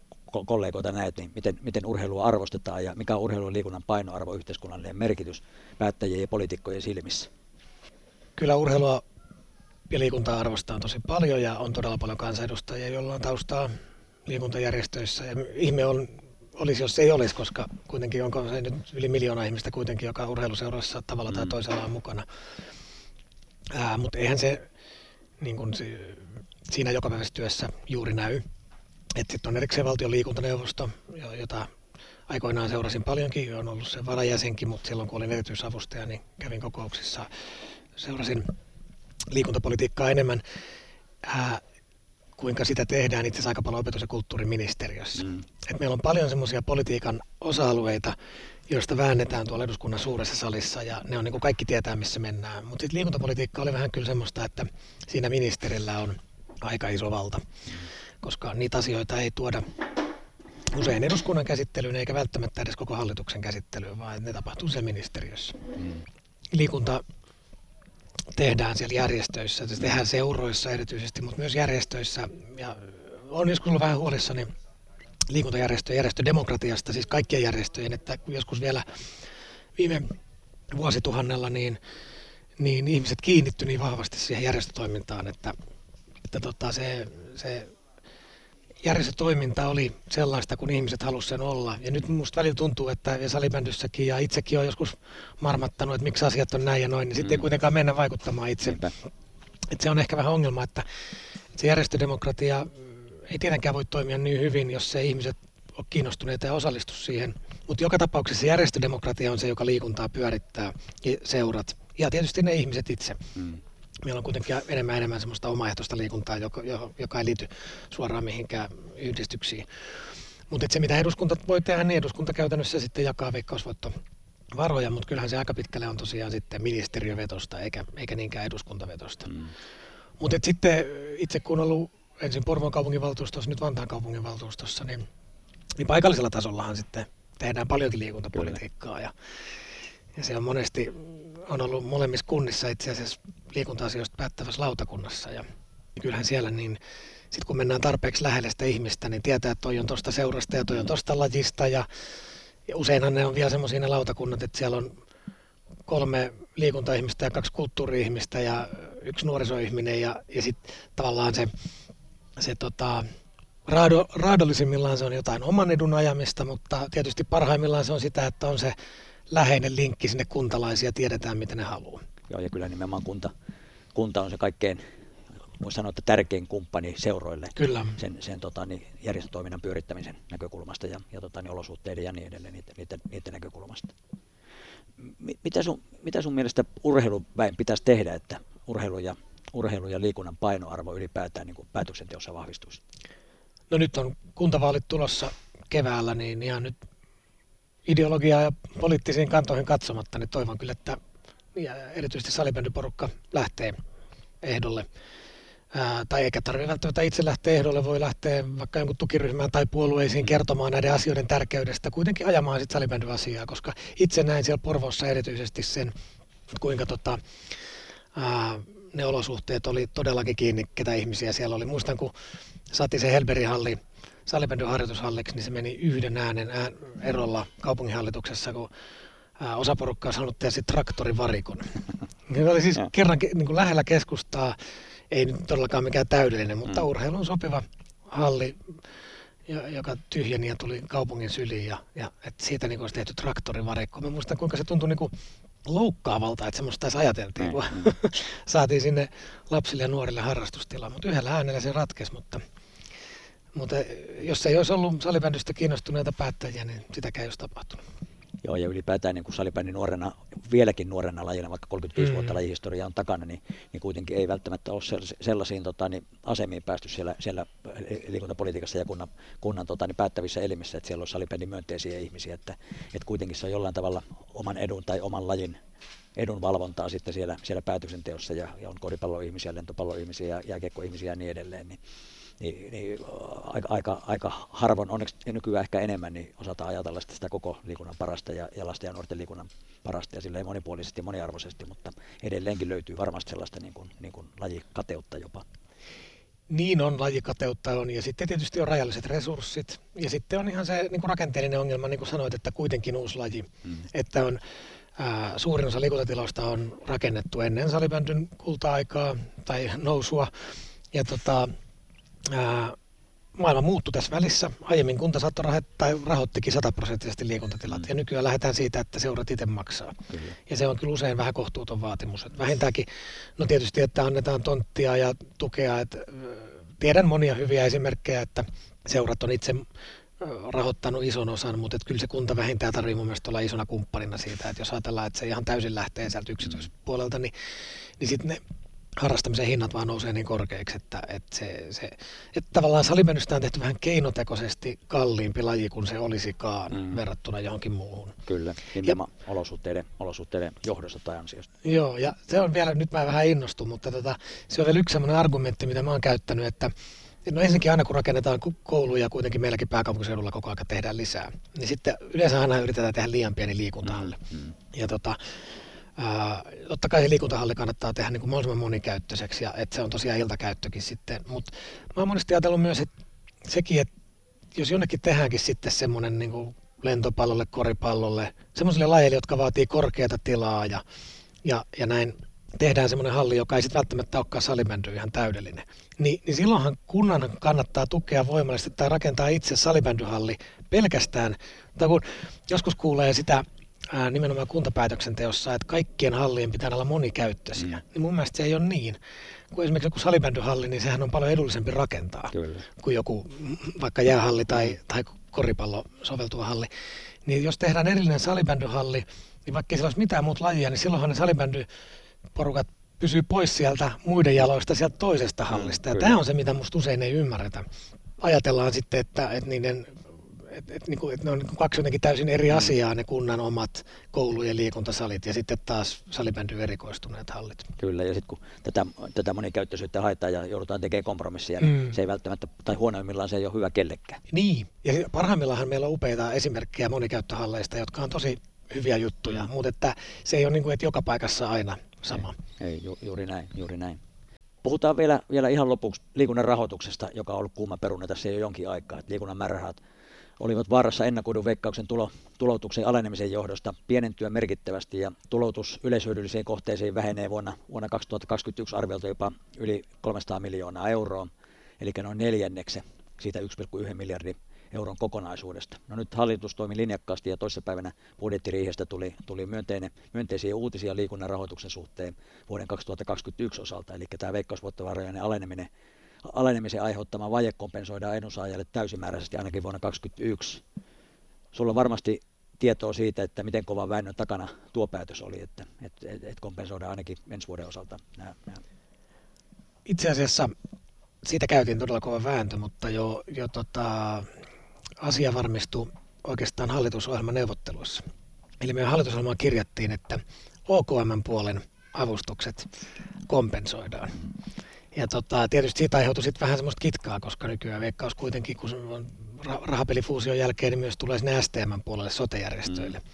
kollegoita näet, niin miten, miten urheilua arvostetaan ja mikä on urheilun liikunnan painoarvo, yhteiskunnallinen merkitys päättäjien ja poliitikkojen silmissä? Kyllä urheilua ja liikuntaa arvostaa tosi paljon ja on todella paljon kansanedustajia, joilla on taustaa liikuntajärjestöissä. Ja ihme on, olisi, jos ei olisi, koska kuitenkin onko se nyt yli miljoona ihmistä kuitenkin, joka urheiluseurassa tavalla tai mm. toisella on mukana. Ää, mutta eihän se, niin kuin se siinä jokapäiväisessä työssä juuri näy. Sitten on erikseen valtion liikuntaneuvosto, jota aikoinaan seurasin paljonkin, on ollut se varajäsenkin, mutta silloin kun olin erityisavustaja, niin kävin kokouksissa, seurasin liikuntapolitiikkaa enemmän. Ää, kuinka sitä tehdään itse asiassa aika paljon opetus- ja kulttuuriministeriössä. Mm. Et meillä on paljon semmoisia politiikan osa-alueita, joista väännetään tuolla eduskunnan suuressa salissa, ja ne on niin kuin kaikki tietää, missä mennään. Mutta sitten liikuntapolitiikka oli vähän kyllä semmoista, että siinä ministerillä on aika iso valta. Mm koska niitä asioita ei tuoda usein eduskunnan käsittelyyn eikä välttämättä edes koko hallituksen käsittelyyn, vaan ne tapahtuu siellä ministeriössä. Mm. Liikunta tehdään siellä järjestöissä, se tehdään seuroissa erityisesti, mutta myös järjestöissä. Ja on joskus ollut vähän huolissani liikuntajärjestöjen järjestödemokratiasta, siis kaikkien järjestöjen, että joskus vielä viime vuosituhannella niin, niin ihmiset kiinnitty niin vahvasti siihen järjestötoimintaan, että, että tota, se, se järjestötoiminta oli sellaista, kun ihmiset halusivat sen olla. Ja nyt minusta välillä tuntuu, että ja salibändyssäkin, ja itsekin on joskus marmattanut, että miksi asiat on näin ja noin, niin sitten mm. ei kuitenkaan mennä vaikuttamaan itse. Että se on ehkä vähän ongelma, että se järjestödemokratia ei tietenkään voi toimia niin hyvin, jos se ihmiset ole kiinnostuneita ja osallistu siihen. Mutta joka tapauksessa järjestödemokratia on se, joka liikuntaa pyörittää, ja seurat ja tietysti ne ihmiset itse. Mm meillä on kuitenkin enemmän enemmän semmoista omaehtoista liikuntaa, joka, joka ei liity suoraan mihinkään yhdistyksiin. Mutta se, mitä eduskunta voi tehdä, niin eduskunta käytännössä sitten jakaa veikkausvoitto varoja, mutta kyllähän se aika pitkälle on tosiaan sitten ministeriövetosta eikä, eikä niinkään eduskuntavetosta. Mm. Mutta sitten itse kun on ollut ensin Porvoon kaupunginvaltuustossa, nyt Vantaan kaupunginvaltuustossa, niin, niin paikallisella tasollahan sitten tehdään paljonkin liikuntapolitiikkaa. Ja, ja se on monesti on ollut molemmissa kunnissa itse asiassa liikunta-asioista päättävässä lautakunnassa. Ja kyllähän siellä niin sitten kun mennään tarpeeksi lähelle sitä ihmistä, niin tietää, että toi on tuosta seurasta ja toi on tuosta lajista. Ja, ja useinhan ne on vielä semmoisia ne lautakunnat, että siellä on kolme liikuntaihmistä ja kaksi kulttuuri-ihmistä ja yksi nuorisoihminen. Ja, ja sitten tavallaan se, se tota, raado, raadollisimmillaan se on jotain oman edun ajamista, mutta tietysti parhaimmillaan se on sitä, että on se läheinen linkki sinne kuntalaisia, tiedetään mitä ne haluaa. Joo, ja kyllä nimenomaan kunta, kunta on se kaikkein, voisi sanoa, että tärkein kumppani seuroille kyllä. sen, sen tota, niin, järjestötoiminnan pyörittämisen näkökulmasta ja, ja tota, niin, olosuhteiden ja niin edelleen niiden, niiden, niiden näkökulmasta. Mitä sun, mitä sun mielestä urheiluväen pitäisi tehdä, että urheilu ja, urheilu ja liikunnan painoarvo ylipäätään niin kuin päätöksenteossa vahvistuisi? No nyt on kuntavaalit tulossa keväällä, niin ihan nyt ideologiaa ja poliittisiin kantoihin katsomatta, niin toivon kyllä, että ja erityisesti salibändyporukka lähtee ehdolle. Ää, tai eikä tarvitse välttämättä itse lähteä ehdolle, voi lähteä vaikka jonkun tukiryhmään tai puolueisiin kertomaan näiden asioiden tärkeydestä, kuitenkin ajamaan sitten salibändyasiaa, koska itse näin siellä Porvossa erityisesti sen, kuinka tota, ää, ne olosuhteet oli todellakin kiinni, ketä ihmisiä siellä oli. Muistan, kun saatiin se Helberin halli salibändyn harjoitushalliksi, niin se meni yhden äänen ään, erolla kaupunginhallituksessa, kun ää, osa porukkaa sanoi, että sitten traktorivarikon. Ne oli siis kerran niin kuin lähellä keskustaa, ei nyt todellakaan mikään täydellinen, mutta mm. urheilun sopiva halli, joka tyhjeni ja tuli kaupungin syliin ja, ja et siitä niin olisi tehty traktorivarikko. Mä muistan, kuinka se tuntui niin kuin loukkaavalta, että semmoista edes ajateltiin, mm, kun mm. saatiin sinne lapsille ja nuorille harrastustila, mutta yhdellä äänellä se ratkesi, mutta mutta jos ei olisi ollut salibändystä kiinnostuneita päättäjiä, niin sitäkään ei olisi tapahtunut. Joo, ja ylipäätään niin salibändi nuorena, vieläkin nuorena lajina, vaikka 35 mm. vuotta lajihistoria on takana, niin, niin kuitenkin ei välttämättä ole sellaisiin tota, niin asemiin päästy siellä, siellä liikuntapolitiikassa ja kunnan, kunnan tota, niin päättävissä elimissä, että siellä on salibändin myönteisiä ihmisiä, että, että kuitenkin se on jollain tavalla oman edun tai oman lajin edun valvontaa sitten siellä, siellä päätöksenteossa ja, ja on koripalloihmisiä, lentopalloihmisiä ja jääkiekkoihmisiä ja niin edelleen, niin niin, niin aika, aika, aika harvoin, onneksi nykyään ehkä enemmän, niin osataan ajatella sitä, sitä koko liikunnan parasta ja, ja lasten ja nuorten liikunnan parasta ja silleen monipuolisesti ja moniarvoisesti, mutta edelleenkin löytyy varmasti sellaista niin kuin, niin kuin lajikateutta jopa. Niin on, lajikateutta on, ja sitten tietysti on rajalliset resurssit, ja sitten on ihan se niin kuin rakenteellinen ongelma, niin kuin sanoit, että kuitenkin uusi laji, mm. että on ää, suurin osa liikuntatiloista on rakennettu ennen salibändyn kulta-aikaa tai nousua, ja tota, ää, maailma muuttui tässä välissä. Aiemmin kunta saattoi tai rahoittikin sataprosenttisesti liikuntatilat, mm. ja nykyään lähdetään siitä, että seurat itse maksaa. Kyllä. Ja se on kyllä usein vähän kohtuuton vaatimus. Että vähintäänkin, no tietysti, että annetaan tonttia ja tukea. Että, tiedän monia hyviä esimerkkejä, että seurat on itse rahoittanut ison osan, mutta että kyllä se kunta vähintään tarvitsee mun mielestä olla isona kumppanina siitä, että jos ajatellaan, että se ihan täysin lähtee sieltä yksityispuolelta, niin, niin sitten ne harrastamisen hinnat vaan nousee niin korkeiksi, että, että, se, se, että tavallaan salimennystä on tehty vähän keinotekoisesti kalliimpi laji kuin se olisikaan mm. verrattuna johonkin muuhun. Kyllä, nimenomaan ja, olosuhteiden, olosuhteiden johdosta tai ansiosta. Joo, ja se on vielä, nyt mä vähän innostun, mutta tota, se on vielä yksi sellainen argumentti, mitä mä oon käyttänyt, että No ensinnäkin aina kun rakennetaan kouluja, kuitenkin meilläkin pääkaupunkiseudulla koko ajan tehdään lisää, niin sitten yleensä aina yritetään tehdä liian pieni liikuntahalle. Mm, mm. Ja tota, Totta kai se liikuntahalli kannattaa tehdä niin kuin mahdollisimman monikäyttöiseksi ja että se on tosiaan iltakäyttökin sitten. Mutta mä oon monesti ajatellut myös, että sekin, että jos jonnekin tehdäänkin sitten semmoinen niin kuin lentopallolle, koripallolle, semmoisille lajeille, jotka vaatii korkeata tilaa ja, ja, ja näin tehdään semmoinen halli, joka ei sitten välttämättä olekaan salibändy ihan täydellinen. Ni, niin silloinhan kunnan kannattaa tukea voimallisesti tai rakentaa itse salibändyhalli pelkästään. Tai kun joskus kuulee sitä ää, nimenomaan kuntapäätöksenteossa, että kaikkien hallien pitää olla monikäyttöisiä, mm. niin mun mielestä se ei ole niin. Kun esimerkiksi joku salibändyhalli, niin sehän on paljon edullisempi rakentaa Kyllä. kuin joku vaikka jäähalli tai, tai koripallo soveltuva halli. Niin jos tehdään erillinen salibändyhalli, niin vaikka ei siellä olisi mitään muuta lajia, niin silloinhan ne salibändyporukat pysyy pois sieltä muiden jaloista sieltä toisesta hallista. Ja tämä on se, mitä musta usein ei ymmärretä. Ajatellaan sitten, että, että niiden et, et, niinku, et ne on niinku kaksi jotenkin täysin eri mm. asiaa, ne kunnan omat koulu- ja liikuntasalit ja sitten taas salibändy erikoistuneet hallit. Kyllä, ja sitten kun tätä, tätä monikäyttöisyyttä haetaan ja joudutaan tekemään kompromissia, niin mm. se ei välttämättä, tai huonoimmillaan se ei ole hyvä kellekään. Niin, ja parhaimmillaan meillä on upeita esimerkkejä monikäyttöhalleista, jotka on tosi hyviä juttuja, mm. mutta että se ei ole niin kuin, että joka paikassa aina sama. Ei, ei ju, juuri näin, juuri näin. Puhutaan vielä, vielä ihan lopuksi liikunnan rahoituksesta, joka on ollut kuuma peruna tässä jo jonkin aikaa. Että liikunnan määrärahat olivat vaarassa ennakoidun veikkauksen tulo, tuloutuksen alenemisen johdosta pienentyä merkittävästi ja tuloutus yleishyödyllisiin kohteisiin vähenee vuonna, vuonna 2021 arviolta jopa yli 300 miljoonaa euroa, eli noin neljänneksen siitä 1,1 miljardin euron kokonaisuudesta. No nyt hallitus toimi linjakkaasti ja toissapäivänä budjettiriihestä tuli, tuli myönteinen, myönteisiä uutisia liikunnan rahoituksen suhteen vuoden 2021 osalta, eli tämä veikkausvoittovarojen aleneminen alenemisen aiheuttama vaje kompensoidaan edunsaajalle täysimääräisesti ainakin vuonna 2021. Sulla on varmasti tietoa siitä, että miten kova väännön takana tuo päätös oli, että, että, että kompensoidaan ainakin ensi vuoden osalta nämä, nämä. Itse asiassa siitä käytiin todella kova vääntö, mutta jo, jo tota, asia varmistui oikeastaan hallitusohjelman neuvotteluissa. Eli meidän hallitusohjelmaan kirjattiin, että OKM puolen avustukset kompensoidaan. Ja tota, tietysti siitä aiheutui sitten vähän semmoista kitkaa, koska nykyään Veikkaus kuitenkin, kun on rahapelifuusion jälkeen, niin myös tulee sinne STM puolelle sotejärjestöille. Mm.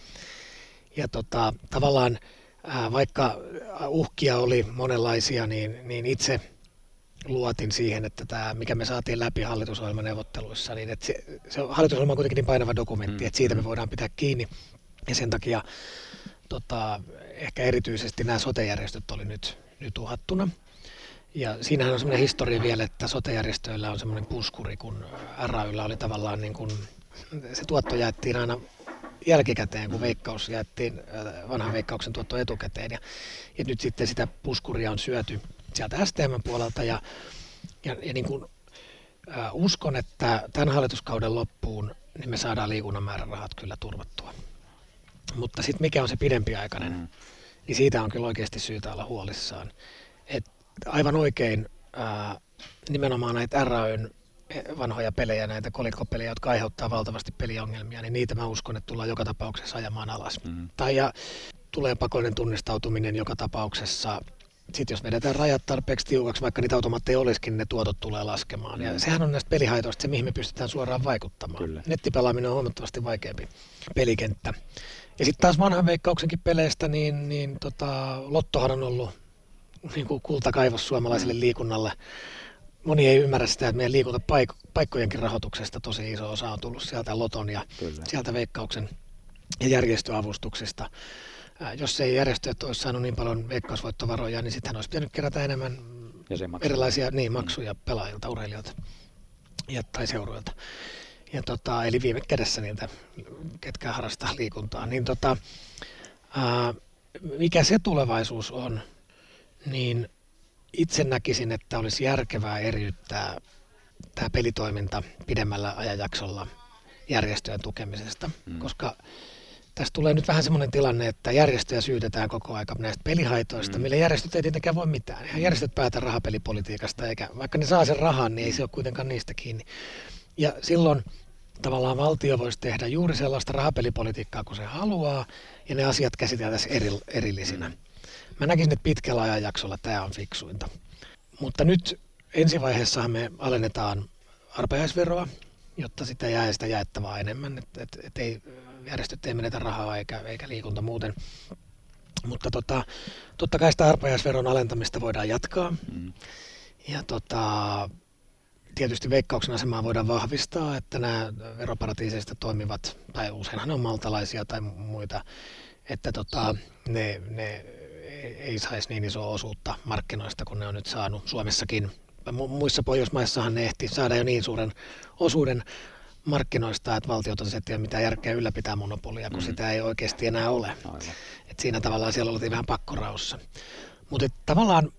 Ja tota, tavallaan ää, vaikka uhkia oli monenlaisia, niin, niin itse luotin siihen, että tämä, mikä me saatiin läpi hallitusohjelmaneuvotteluissa, niin että se, se hallitusohjelma on kuitenkin niin painava dokumentti, mm. että siitä me mm. voidaan pitää kiinni. Ja sen takia tota, ehkä erityisesti nämä sotejärjestöt oli nyt, nyt uhattuna. Ja siinähän on semmoinen historia vielä, että sotejärjestöillä on semmoinen puskuri, kun RAYllä oli tavallaan niin kuin, se tuotto jaettiin aina jälkikäteen, kun veikkaus jaettiin äh, vanhan veikkauksen tuotto etukäteen. Ja, ja nyt sitten sitä puskuria on syöty sieltä STM puolelta ja, ja, ja niin kuin, äh, uskon, että tämän hallituskauden loppuun niin me saadaan liikunnan määrärahat kyllä turvattua. Mutta sitten mikä on se pidempiaikainen, mm. niin siitä on kyllä oikeasti syytä olla huolissaan. Aivan oikein ää, nimenomaan näitä RAYn vanhoja pelejä, näitä kolikkopelejä, jotka aiheuttaa valtavasti peliongelmia, niin niitä mä uskon, että tullaan joka tapauksessa ajamaan alas. Mm. Tai ja tulee pakollinen tunnistautuminen joka tapauksessa. Sitten jos vedetään rajat tarpeeksi tiukaksi, vaikka niitä automaatteja olisikin, niin ne tuotot tulee laskemaan. Mm. Ja sehän on näistä pelihaitoista se, mihin me pystytään suoraan vaikuttamaan. Kyllä. Nettipelaaminen on huomattavasti vaikeampi pelikenttä. Ja sitten taas vanhan veikkauksenkin peleistä, niin, niin tota, Lottohan on ollut niin kuin kultakaivos suomalaiselle mm. liikunnalle moni ei ymmärrä sitä, että meidän liikuntapaikkojenkin rahoituksesta tosi iso osa on tullut sieltä Loton ja Kyllä. sieltä Veikkauksen ja järjestöavustuksista. Jos ei järjestöt olisi saanut niin paljon veikkausvoittovaroja, niin sittenhän olisi pitänyt kerätä enemmän erilaisia niin, maksuja mm. pelaajilta, urheilijoilta ja, tai seuroilta. Ja tota, eli viime kädessä niiltä, ketkä harrastaa liikuntaa. Niin tota, ää, mikä se tulevaisuus on, niin itse näkisin, että olisi järkevää eriyttää tämä pelitoiminta pidemmällä ajanjaksolla järjestöjen tukemisesta, mm. koska tässä tulee nyt vähän semmoinen tilanne, että järjestöjä syytetään koko aika näistä pelihaitoista, mm. millä järjestöt ei tietenkään voi mitään. Eihän järjestöt päätä rahapelipolitiikasta, eikä vaikka ne saa sen rahan, niin ei se ole kuitenkaan niistä kiinni. Ja silloin tavallaan valtio voisi tehdä juuri sellaista rahapelipolitiikkaa kuin se haluaa, ja ne asiat käsiteltäisiin eri, erillisinä. Mm. Mä näkisin, että pitkällä ajanjaksolla tämä on fiksuinta. Mutta nyt ensivaiheessa me alennetaan arpajaisveroa, jotta sitä jää sitä jaettavaa enemmän, että et, et ei, järjestöt ei menetä rahaa eikä, eikä liikunta muuten. Mutta tota, totta kai sitä arpajaisveron alentamista voidaan jatkaa. Mm. Ja tota, tietysti veikkauksen asemaa voidaan vahvistaa, että nämä veroparatiiseista toimivat, tai useinhan on maltalaisia tai muita, että tota, ne, ne ei saisi niin isoa osuutta markkinoista kuin ne on nyt saanut Suomessakin. Muissa Pohjoismaissahan ne ehti saada jo niin suuren osuuden markkinoista, että valtiot on että mitä järkeä ylläpitää monopolia, kun mm. sitä ei oikeasti enää ole. Et siinä tavallaan siellä oltiin vähän pakkoraussa. Mutta tavallaan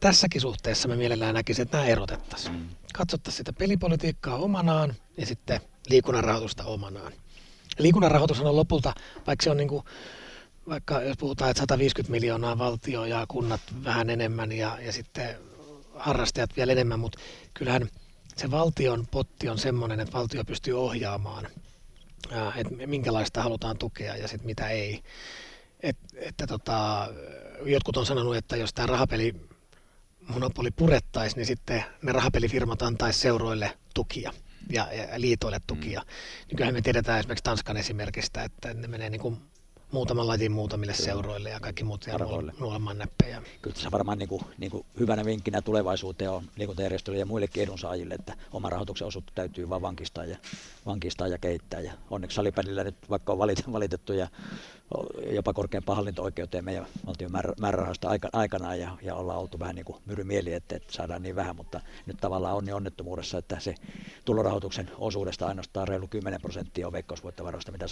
tässäkin suhteessa me mielellään näkisin, että nämä erotettaisiin. Mm. Katsottaisiin sitä pelipolitiikkaa omanaan ja sitten liikunnan rahoitusta omanaan. Liikunnan rahoitus on lopulta, vaikka se on niin kuin vaikka jos puhutaan, että 150 miljoonaa valtio ja kunnat vähän enemmän ja, ja sitten harrastajat vielä enemmän, mutta kyllähän se valtion potti on semmoinen, että valtio pystyy ohjaamaan, että minkälaista halutaan tukea ja sitten mitä ei. Et, että tota, jotkut on sanonut, että jos tämä rahapeli monopoli purettaisiin, niin sitten ne rahapelifirmat antaisi seuroille tukia ja, ja liitoille tukia. Mm. Niin kyllähän me tiedetään esimerkiksi Tanskan esimerkistä, että ne menee niin kuin muutaman lajin muutamille Kyllä. seuroille ja kaikki muut nuolemaan näppejä. Kyllä se varmaan niin kuin, niin kuin hyvänä vinkkinä tulevaisuuteen on liikuntajärjestöille ja muillekin edunsaajille, että oma rahoituksen osuutta täytyy vaan vankistaa ja, vankistaa ja keittää. Ja onneksi salipänillä nyt vaikka on valitettu ja jopa korkeampaan hallinto-oikeuteen meidän valtion määrärahasta aikanaan ja, ja ollaan oltu vähän niin kuin myrymieli, että, että saadaan niin vähän, mutta nyt tavallaan on niin onnettomuudessa, että se tulorahoituksen osuudesta ainoastaan reilu 10 prosenttia on veikkausvoittovaroista, mitä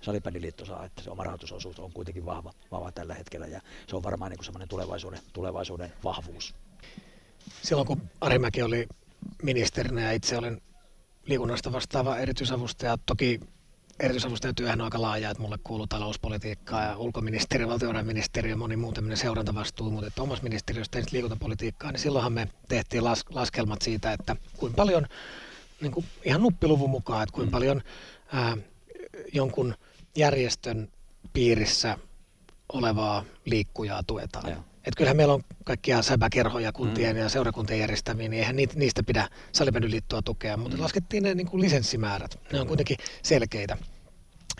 Salipäniliitto saa, että se oma rahoitusosuus on kuitenkin vahva, vahva tällä hetkellä ja se on varmaan niin semmoinen tulevaisuuden, tulevaisuuden vahvuus. Silloin kun Arimäki oli ministerinä ja itse olin liikunnasta vastaava erityisavustaja, toki erityisavustajan työhän on aika laaja, että mulle kuuluu talouspolitiikkaa ja ulkoministeriö, valtiovarainministeriö ja moni muu tämmöinen seurantavastuu, mutta että omassa ministeriössä tein liikuntapolitiikkaa, niin silloinhan me tehtiin las, laskelmat siitä, että kuinka paljon, niin kuin ihan nuppiluvun mukaan, että kuinka mm. paljon ää, jonkun järjestön piirissä olevaa liikkujaa tuetaan. Ja. Et kyllähän meillä on kaikkia säbäkerhoja kuntien mm. ja seurakuntien järjestämiä, niin eihän niistä pidä salibändyliittoa tukea, mutta mm. laskettiin ne niin kuin lisenssimäärät. Ne on kuitenkin selkeitä.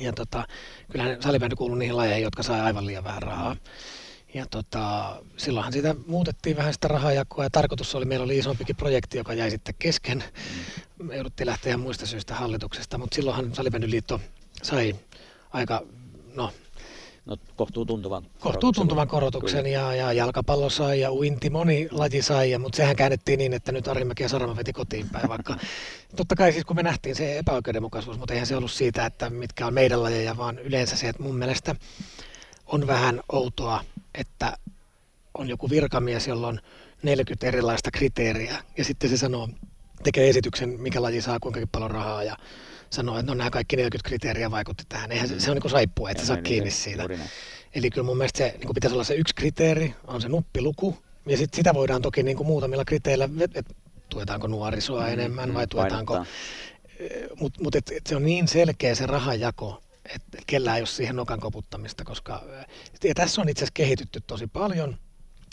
Ja tota, kyllähän salibändy kuuluu niihin lajeihin, jotka saa aivan liian vähän rahaa. Ja tota, silloinhan sitä muutettiin vähän sitä rahajakoa ja tarkoitus oli, meillä oli isompikin projekti, joka jäi sitten kesken. Mm. Me jouduttiin lähteä muista syistä hallituksesta, mutta silloinhan salibändyliitto sai aika, no No, kohtuu tuntuvan Kohtuu tuntuvan korotuksen ja, ja, jalkapallo sai ja uinti moni laji sai, ja, mutta sehän käännettiin niin, että nyt Arimäki ja Sarama veti kotiin päin, vaikka totta kai siis kun me nähtiin se epäoikeudenmukaisuus, mutta eihän se ollut siitä, että mitkä on meidän lajeja, vaan yleensä se, että mun mielestä on vähän outoa, että on joku virkamies, jolla on 40 erilaista kriteeriä, ja sitten se sanoo, tekee esityksen, mikä laji saa kuinka paljon rahaa, ja sanoa, että no nämä kaikki 40 kriteeriä vaikutti tähän. Eihän se, se on niin kuin saippua, että saa kiinni se, siitä. Eli kyllä mun mielestä se niin kuin pitäisi olla se yksi kriteeri, on se nuppiluku, ja sit sitä voidaan toki niin kuin muutamilla kriteeillä, että tuetaanko nuorisoa mm, enemmän mm, vai tuetaanko... Mutta mut et, et se on niin selkeä se rahajako, että kellään ei ole siihen nokan koputtamista, koska ja tässä on itse asiassa kehitytty tosi paljon.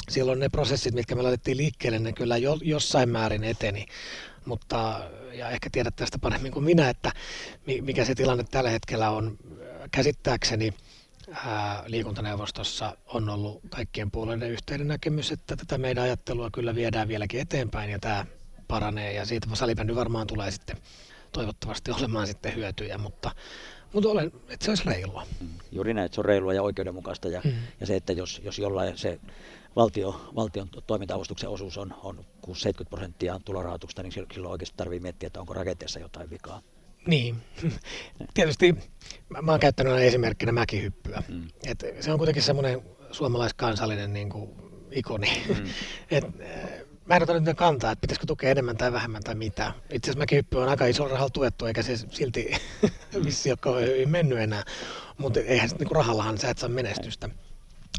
Silloin ne prosessit, mitkä me laitettiin liikkeelle, ne kyllä jo, jossain määrin eteni, mutta ja ehkä tiedät tästä paremmin kuin minä, että mikä se tilanne tällä hetkellä on. Käsittääkseni ää, liikuntaneuvostossa on ollut kaikkien puolueiden yhteinen näkemys, että tätä meidän ajattelua kyllä viedään vieläkin eteenpäin ja tämä paranee ja siitä salibändy varmaan tulee sitten toivottavasti olemaan sitten hyötyjä, mutta, mutta olen, että se olisi reilua. Mm. Juuri näin, että se on reilua ja oikeudenmukaista ja, mm. ja se, että jos, jos jollain se valtio, valtion toimintaavustuksen osuus on, on 6-70 prosenttia tulorahoituksesta, niin silloin oikeasti tarvitsee miettiä, että onko rakenteessa jotain vikaa. Niin, tietysti mä oon käyttänyt aina esimerkkinä mäkihyppyä. Mm. Et se on kuitenkin semmoinen suomalaiskansallinen niin kuin, ikoni. Mm. Et, mä en ota nyt kantaa, että pitäisikö tukea enemmän tai vähemmän tai mitä. Itse asiassa mäkihyppy on aika iso rahalla tuettu, eikä se silti vissi ole kauhean hyvin mennyt enää. Mutta eihän niin rahallahan sä et saa menestystä.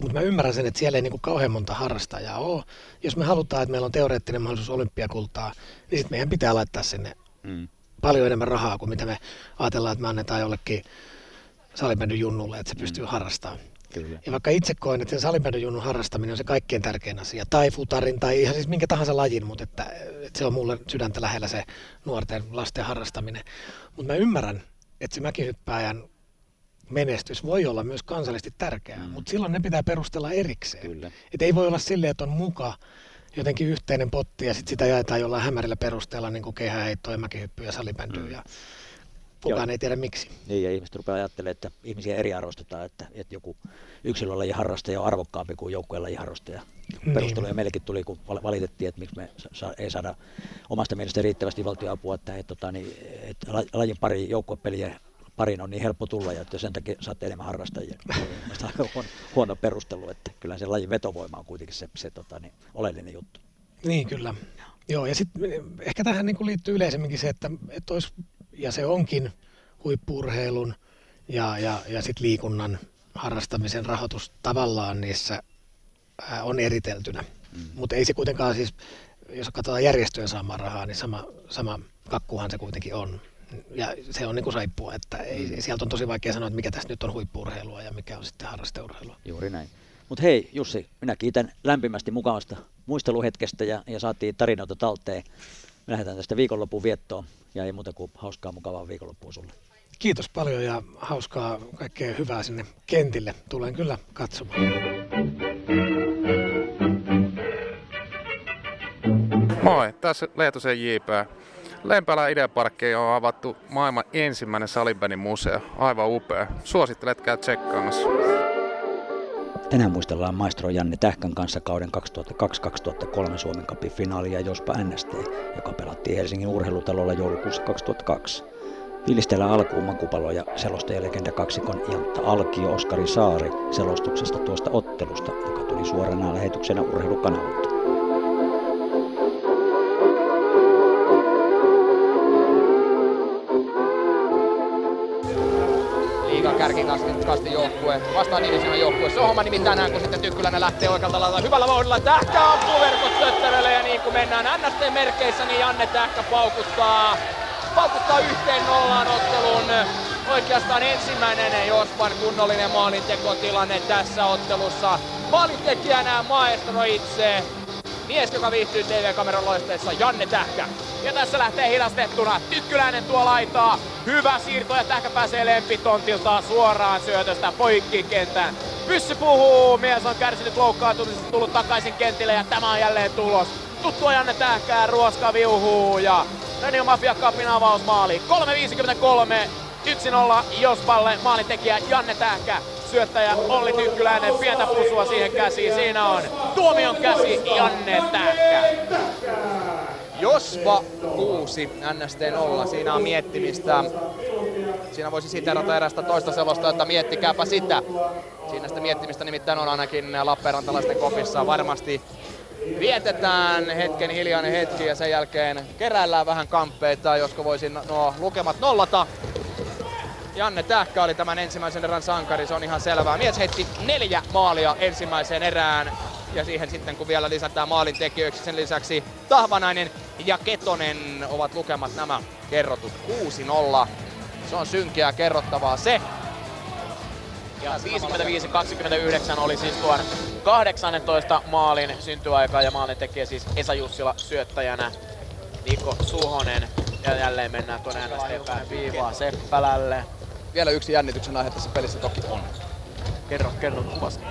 Mutta mä ymmärrän sen, että siellä ei niinku kauhean monta harrastajaa ole. Jos me halutaan, että meillä on teoreettinen mahdollisuus olympiakultaa, niin sitten meidän pitää laittaa sinne mm. paljon enemmän rahaa kuin mitä me ajatellaan, että me annetaan jollekin salibändyn junnulle, että se pystyy mm. harrastamaan. Kyllä. Ja vaikka itse koen, että salibändyn junnun harrastaminen on se kaikkein tärkein asia, tai futarin, tai ihan siis minkä tahansa lajin, mutta että, että se on mulle sydäntä lähellä se nuorten lasten harrastaminen. Mutta mä ymmärrän, että se mäkihyppääjän menestys voi olla myös kansallisesti tärkeää, mm. mutta silloin ne pitää perustella erikseen. Kyllä. Et ei voi olla silleen, että on muka jotenkin yhteinen potti ja sit sitä jaetaan jollain hämärillä perusteella, niin kuin kehäheitto ja mäkihyppy ja salibändy. Mm. Ja kukaan Joo. ei tiedä miksi. Niin, ja ihmiset rupeaa ajattelemaan, että ihmisiä eriarvostetaan, että, että joku yksilöllä harrastaja on arvokkaampi kuin joukkueen harrastaja. Niin. Perusteluja meillekin tuli, kun valitettiin, että miksi me sa- ei saada omasta mielestä riittävästi valtioapua, että, että, tota, niin, että lajin pari joukkuepeliä parin on niin helppo tulla ja että sen takia saatte enemmän harrastajia. Aika huono, huono perustelu, että kyllä se lajin vetovoima on kuitenkin se, se tota, niin, oleellinen juttu. Niin kyllä. Joo, ja sitten ehkä tähän niin liittyy yleisemminkin se, että, että olisi, ja se onkin huippurheilun ja, ja, ja sit liikunnan harrastamisen rahoitus tavallaan niissä ää, on eriteltynä. Mm. Mutta ei se kuitenkaan siis, jos katsotaan järjestöjen saamaan rahaa, niin sama, sama kakkuhan se kuitenkin on ja se on niin kuin saippua, että ei, mm. sieltä on tosi vaikea sanoa, että mikä tässä nyt on huippuurheilua ja mikä on sitten harrasteurheilua. Juuri näin. Mutta hei Jussi, minä kiitän lämpimästi mukavasta muisteluhetkestä ja, ja saatiin tarinoita talteen. Me lähdetään tästä viikonlopun viettoon ja ei muuta kuin hauskaa mukavaa viikonloppua sulle. Kiitos paljon ja hauskaa kaikkea hyvää sinne kentille. Tulen kyllä katsomaan. Moi, tässä Leetosen J.P. Lempälä Ideaparkki on avattu maailman ensimmäinen salibändin museo. Aivan upea. Suosittelen, käy tsekkaamassa. Tänään muistellaan maestro Janne Tähkän kanssa kauden 2002-2003 Suomen Cupin finaalia Jospa NST, joka pelattiin Helsingin urheilutalolla joulukuussa 2002. Fiilistellään alkuun makupaloja selostajalegenda kaksikon Jantta Alkio Oskari Saari selostuksesta tuosta ottelusta, joka tuli suorana lähetyksenä urheilukanavalta. Kärkikastin joukkue, vastaan divisionan joukkue. Se on homma nimittäin näin, kun sitten Tykkyläinen lähtee oikealta lailla hyvällä vauhdilla. Tähkä ampuu verkot tötterelle ja niin kuin mennään NST-merkeissä, niin Janne Tähkä paukuttaa, paukuttaa yhteen nollaan otteluun. Oikeastaan ensimmäinen Jospan kunnollinen maalintekotilanne tässä ottelussa. Maalintekijänä maestro itse, mies, joka viihtyy TV-kameran loisteessa, Janne Tähkä. Ja tässä lähtee hidastettuna. Tykkyläinen tuo laitaa. Hyvä siirto ja Tähkä pääsee lempitontiltaan suoraan syötöstä poikki kentään. Pyssy puhuu, mies on kärsinyt loukkaantumisesta, tullut takaisin kentille ja tämä on jälleen tulos. Tuttua Janne Tähkää, ruoska viuhuu ja Radio Mafia Cupin avausmaali. 3.53, 1-0 Jospalle, maalintekijä Janne Tähkä syöttäjä Olli Tykkyläinen, pientä pusua siihen käsiin. Siinä on tuomion käsi Janne Tähkä. Jospa 6, NST 0, siinä on miettimistä. Siinä voisi siterata erästä toista selosta, että miettikääpä sitä. Siinä sitä miettimistä nimittäin on ainakin Lappeenrantalaisten kopissa. Varmasti vietetään hetken hiljainen hetki ja sen jälkeen keräillään vähän kamppeita, josko voisin nuo lukemat nollata. Janne Tähkä oli tämän ensimmäisen erän sankari, se on ihan selvää. Mies heitti neljä maalia ensimmäiseen erään ja siihen sitten kun vielä lisätään maalin tekijöiksi sen lisäksi Tahvanainen ja Ketonen ovat lukemat nämä kerrotut 6-0. Se on synkeää kerrottavaa se. Ja 55-29 oli siis tuon 18 maalin syntyaika ja maalin tekijä siis Esa Jussila syöttäjänä. Niko Suhonen ja jälleen mennään tuonne NST viivaa Seppälälle. Vielä yksi jännityksen aihe tässä pelissä toki on. Kerro, kerro kuvasta.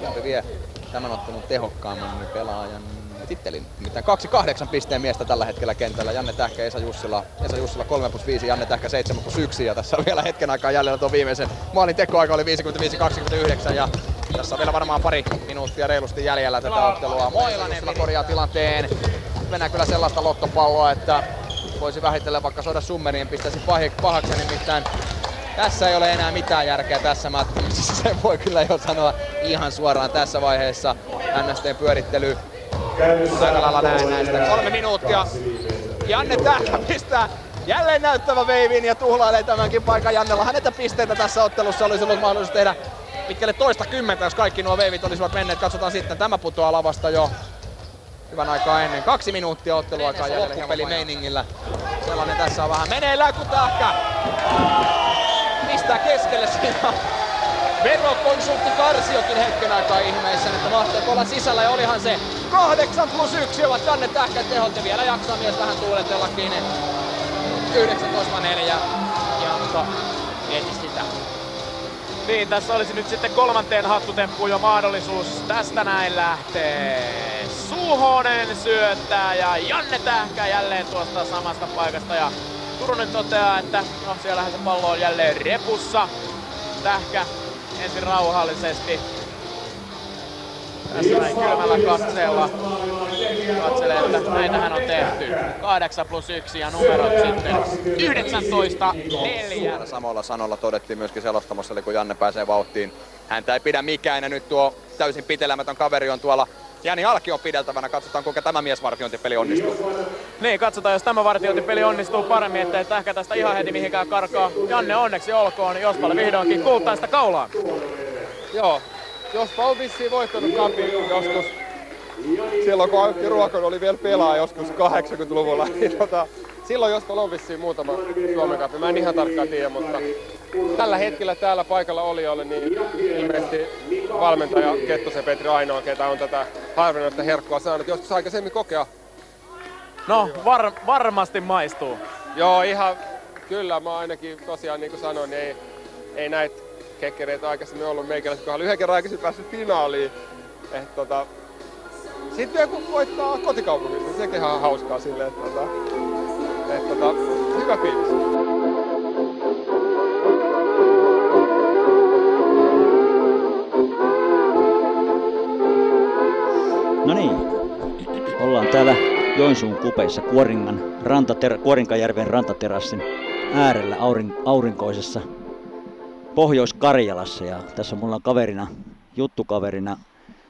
Jampi vie tämän ottelun tehokkaamman pelaajan tittelin. Nimittäin kaksi kahdeksan pisteen miestä tällä hetkellä kentällä. Janne Tähkä, Esa Jussila. Esa Jussila 3 plus 5, Janne Tähkä 7 plus 1. Ja tässä on vielä hetken aikaa jäljellä tuo viimeisen maalin tekoaika oli 55-29. Ja tässä on vielä varmaan pari minuuttia reilusti jäljellä tätä ottelua. Moilanen korjaa tilanteen. Mennään kyllä sellaista lottopalloa, että voisi vähitellen vaikka soida summeriin pistäisi pahaksi, nimittäin tässä ei ole enää mitään järkeä tässä matkassa. Se voi kyllä jo sanoa ihan suoraan tässä vaiheessa. NSTn pyörittely aika lailla näistä. Kolme minuuttia. Janne Tähkä pistää jälleen näyttävä veivin ja tuhlailee tämänkin paikan Jannella. Häneltä pisteitä tässä ottelussa olisi ollut mahdollisuus tehdä pitkälle toista kymmentä, jos kaikki nuo veivit olisivat menneet. Katsotaan sitten, tämä putoaa lavasta jo hyvän aikaa ennen. Kaksi minuuttia otteluaikaa jäljellä loppupeli meiningillä. Sellainen tässä on vähän meneillään, kun Tähkä pistää keskelle siinä verokonsultti Karsiokin hetken aikaa ihmeessä, että mahtaako olla sisällä ja olihan se 8 plus 1 ovat tänne tähkät tehot ja vielä jaksaa mies vähän tuuletellakin. 19-4 Jankka mieti sitä. Niin, tässä olisi nyt sitten kolmanteen hattutemppuun jo mahdollisuus. Tästä näin lähtee. Suhonen syöttää ja Janne Tähkä jälleen tuosta samasta paikasta. Ja Turunen toteaa, että no siellähän se pallo on jälleen repussa. Tähkä ensin rauhallisesti. Tässä näin kylmällä katseella katselee, että näitähän on tehty. 8 plus 1 ja numerot sitten 19 4. Samalla sanolla todettiin myöskin selostamossa, eli kun Janne pääsee vauhtiin. Häntä ei pidä mikään ja nyt tuo täysin pitelemätön kaveri on tuolla Jani Alki on pideltävänä. Katsotaan, kuinka tämä miesvartiointipeli onnistuu. Niin, katsotaan, jos tämä vartiointipeli onnistuu paremmin, ettei ehkä tästä ihan heti mihinkään karkaa. Janne onneksi olkoon, Jospalle vihdoinkin kultaista kaulaa. Joo, Jospa on vissiin voittanut kapin joskus silloin kun Aukki Ruokon oli vielä pelaa joskus 80-luvulla, niin tota, silloin Jospa on vissiin muutama Suomen kapi. Mä en ihan tarkkaan tiedä, mutta tällä hetkellä täällä paikalla oli niin ilmeisesti valmentaja Kettosen Petri ainoa, ketä on tätä harvinaista herkkua saanut joskus aikaisemmin kokea. No, var, varmasti maistuu. Joo, ihan kyllä. Mä ainakin tosiaan niin kuin sanoin, niin ei, ei näitä kekkereitä aikaisemmin ollut meikäläisen kohdalla. Yhden kerran aikaisemmin päässyt finaaliin. Et, tota, sitten kun voittaa kotikaupungissa, niin sekin on hauskaa silleen, että, että, että, että hyvä fiilis. No niin, ollaan täällä Joensuun kupeissa Kuoringan rantater- Kuorinkajärven rantaterassin äärellä aurin- aurinkoisessa Pohjois-Karjalassa ja tässä mulla on kaverina, juttukaverina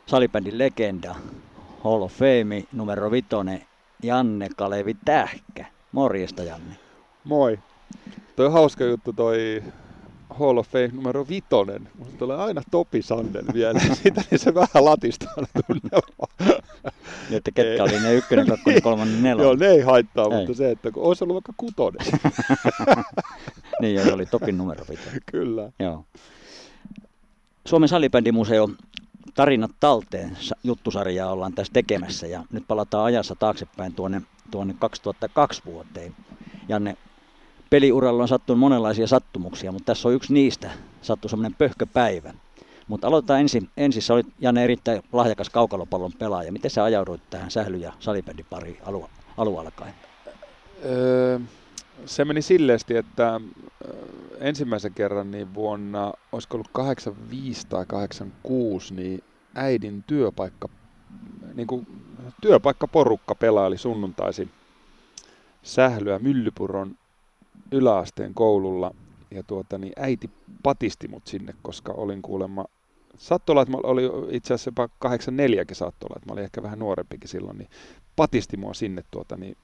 salibändin legenda, Hall of Fame numero vitonen, Janne Kalevi Tähkä. Morjesta Janne. Moi. Toi on hauska juttu toi Hall of Fame numero vitonen. Musta tulee aina Topi Sandel vielä. Siitä niin se vähän latistaa tunnelmaa. Niin, että ketkä oli ne ykkönen, kakkonen, kolmonen, nelonen. Joo, ne ei haittaa, ei. mutta se, että kun olisi ollut vaikka kutonen. niin, se oli Topin numero vitonen. Kyllä. Joo. Suomen salibändimuseo Tarinat talteen juttusarjaa ollaan tässä tekemässä ja nyt palataan ajassa taaksepäin tuonne, tuonne 2002 vuoteen. Janne, peliuralla on sattunut monenlaisia sattumuksia, mutta tässä on yksi niistä. Sattui semmoinen pöhköpäivä. Mutta aloitetaan ensin. Ensin sä olit Janne erittäin lahjakas kaukalopallon pelaaja. Miten sä ajauduit tähän sähly- ja salibändipariin alu, alu alkaen? Öö, se meni silleesti, että ensimmäisen kerran niin vuonna, olisiko ollut 85 tai 86, niin äidin työpaikka, niin kuin työpaikkaporukka pelaili sunnuntaisin sählyä Myllypuron yläasteen koululla. Ja tuota, niin äiti patisti mut sinne, koska olin kuulemma Sattui olla, että mä oli itse asiassa jopa 84 saattoi olla, että mä olin ehkä vähän nuorempikin silloin, niin patisti mua sinne tuota, niin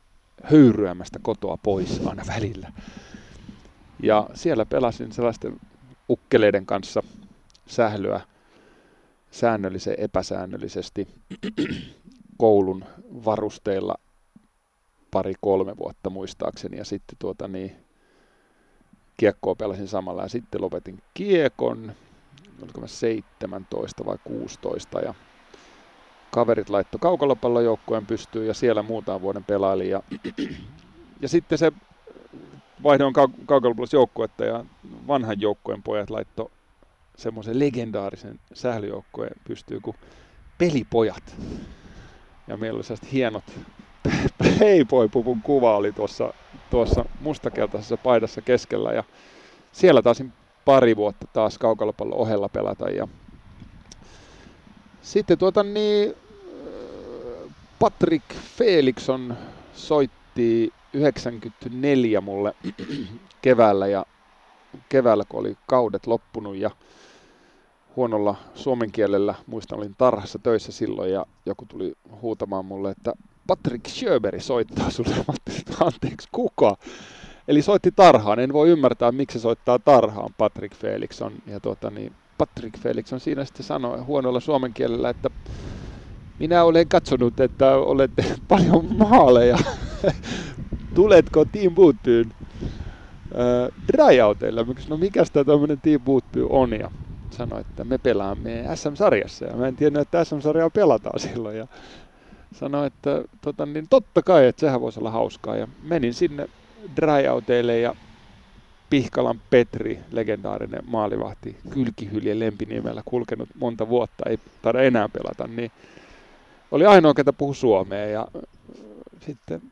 höyryämästä kotoa pois aina välillä. Ja siellä pelasin sellaisten ukkeleiden kanssa sählyä säännöllisen epäsäännöllisesti koulun varusteilla pari-kolme vuotta muistaakseni ja sitten tuota niin, kiekkoa pelasin samalla ja sitten lopetin kiekon, oliko mä 17 vai 16 ja kaverit laittoi kaukalopallojoukkueen pystyyn ja siellä muutaman vuoden pelaili ja, ja sitten se vaihdoin kau- joukkuetta ja vanhan joukkueen pojat laittoi semmoisen legendaarisen sählyjoukkueen pystyyn kuin pelipojat. Ja meillä oli sellaiset hienot Playboy-puvun kuva oli tuossa, tuossa mustakeltaisessa paidassa keskellä ja siellä taisin pari vuotta taas kaukalopallon ohella pelata ja sitten tuota niin Patrick Felixson soitti 94 mulle keväällä ja keväällä kun oli kaudet loppunut ja huonolla suomen kielellä, muistan olin tarhassa töissä silloin ja joku tuli huutamaan mulle, että Patrick Sjöberg soittaa sulle. Mä anteeksi, kuka? Eli soitti tarhaan. En voi ymmärtää, miksi se soittaa tarhaan Patrick Felixson. Ja tuota, niin Patrick Felixson siinä sitten sanoi huonolla suomen kielellä, että minä olen katsonut, että olette paljon maaleja. Tuletko Team Bootbyyn äh? No mikä tämä tämmöinen Team Bootby on? Ja sanoi, että me pelaamme SM-sarjassa. Ja mä en tiennyt, että SM-sarjaa pelataan silloin. Ja sanoi, että tota, niin totta kai, että sehän voisi olla hauskaa. Ja menin sinne dryouteille ja Pihkalan Petri, legendaarinen maalivahti, kylkihylje lempinimellä kulkenut monta vuotta, ei taida enää pelata, niin oli ainoa, ketä puhui suomea. Ja sitten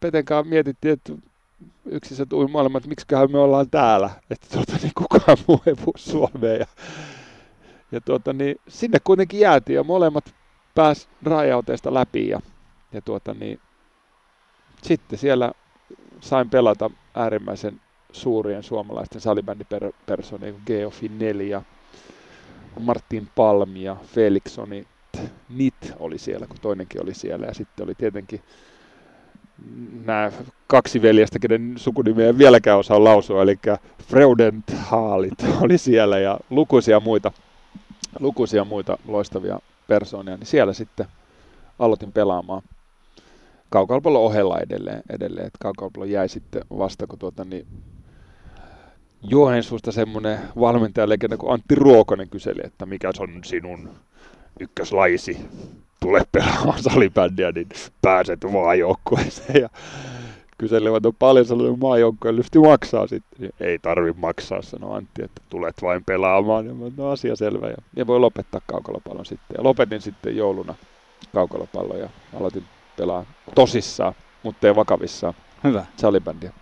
Petenkaan mietittiin, että yksi se tuli maailma, että miksiköhän me ollaan täällä, että tuota, niin kukaan muu ei puhu suomea. Ja, ja tuota, niin, sinne kuitenkin jäätiin ja molemmat pääs rajauteesta läpi ja, ja tuota, niin, sitten siellä sain pelata äärimmäisen suurien suomalaisten salibändipersonien kuin Geofi 4, Martin Palmi ja Felixsoni Nit oli siellä, kun toinenkin oli siellä. Ja sitten oli tietenkin nämä kaksi veljestä, kenen sukunimeä en vieläkään osaa lausua, eli Freudenthaalit oli siellä ja lukuisia muita, lukuisia muita loistavia persoonia, niin siellä sitten aloitin pelaamaan kaukalpallon ohella edelleen, edelleen. että kaukalpallo jäi sitten vasta, kun tuota, niin Joensuusta semmoinen valmentajalegenda kuin Antti Ruokonen kyseli, että mikä on sinun ykköslaisi, tule pelaamaan salibändiä, niin pääset maajoukkueeseen. Ja kyselevät on paljon sellainen maajoukkueen lysti maksaa sitten. Niin ei tarvi maksaa, sanoi Antti, että tulet vain pelaamaan. Ja mä, no asia selvä. Ja, ja voi lopettaa kaukalopallon sitten. Ja lopetin sitten jouluna kaukalopallon ja aloitin pelaa tosissaan, mutta ei vakavissaan. Hyvä. Salibändiä.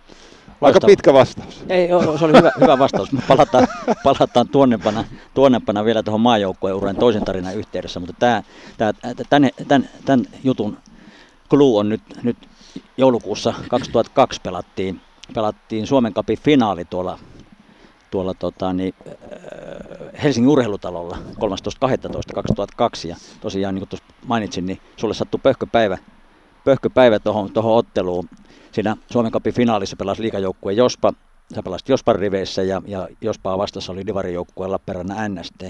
Aika pitkä vastaus. Ei, se oli hyvä, hyvä vastaus. Me palataan, palataan tuonnepana, tuonnepana vielä tuohon maajoukkueen uran toisen tarinan yhteydessä, mutta tämä, tämä, tämän, tämän, tämän jutun clue on nyt, nyt joulukuussa 2002 pelattiin, pelattiin Suomen Cupin finaali tuolla, tuolla tota, niin, äh, Helsingin urheilutalolla 13.12.2002 ja tosiaan niin kuin tuossa mainitsin, niin sulle sattui pöhköpäivä, pöhköpäivä tuohon otteluun siinä Suomen Cupin finaalissa pelasi liikajoukkue Jospa, sä pelasit Jospan riveissä ja, ja Jospaa vastassa oli divarijoukkue Lappeenrannan NST.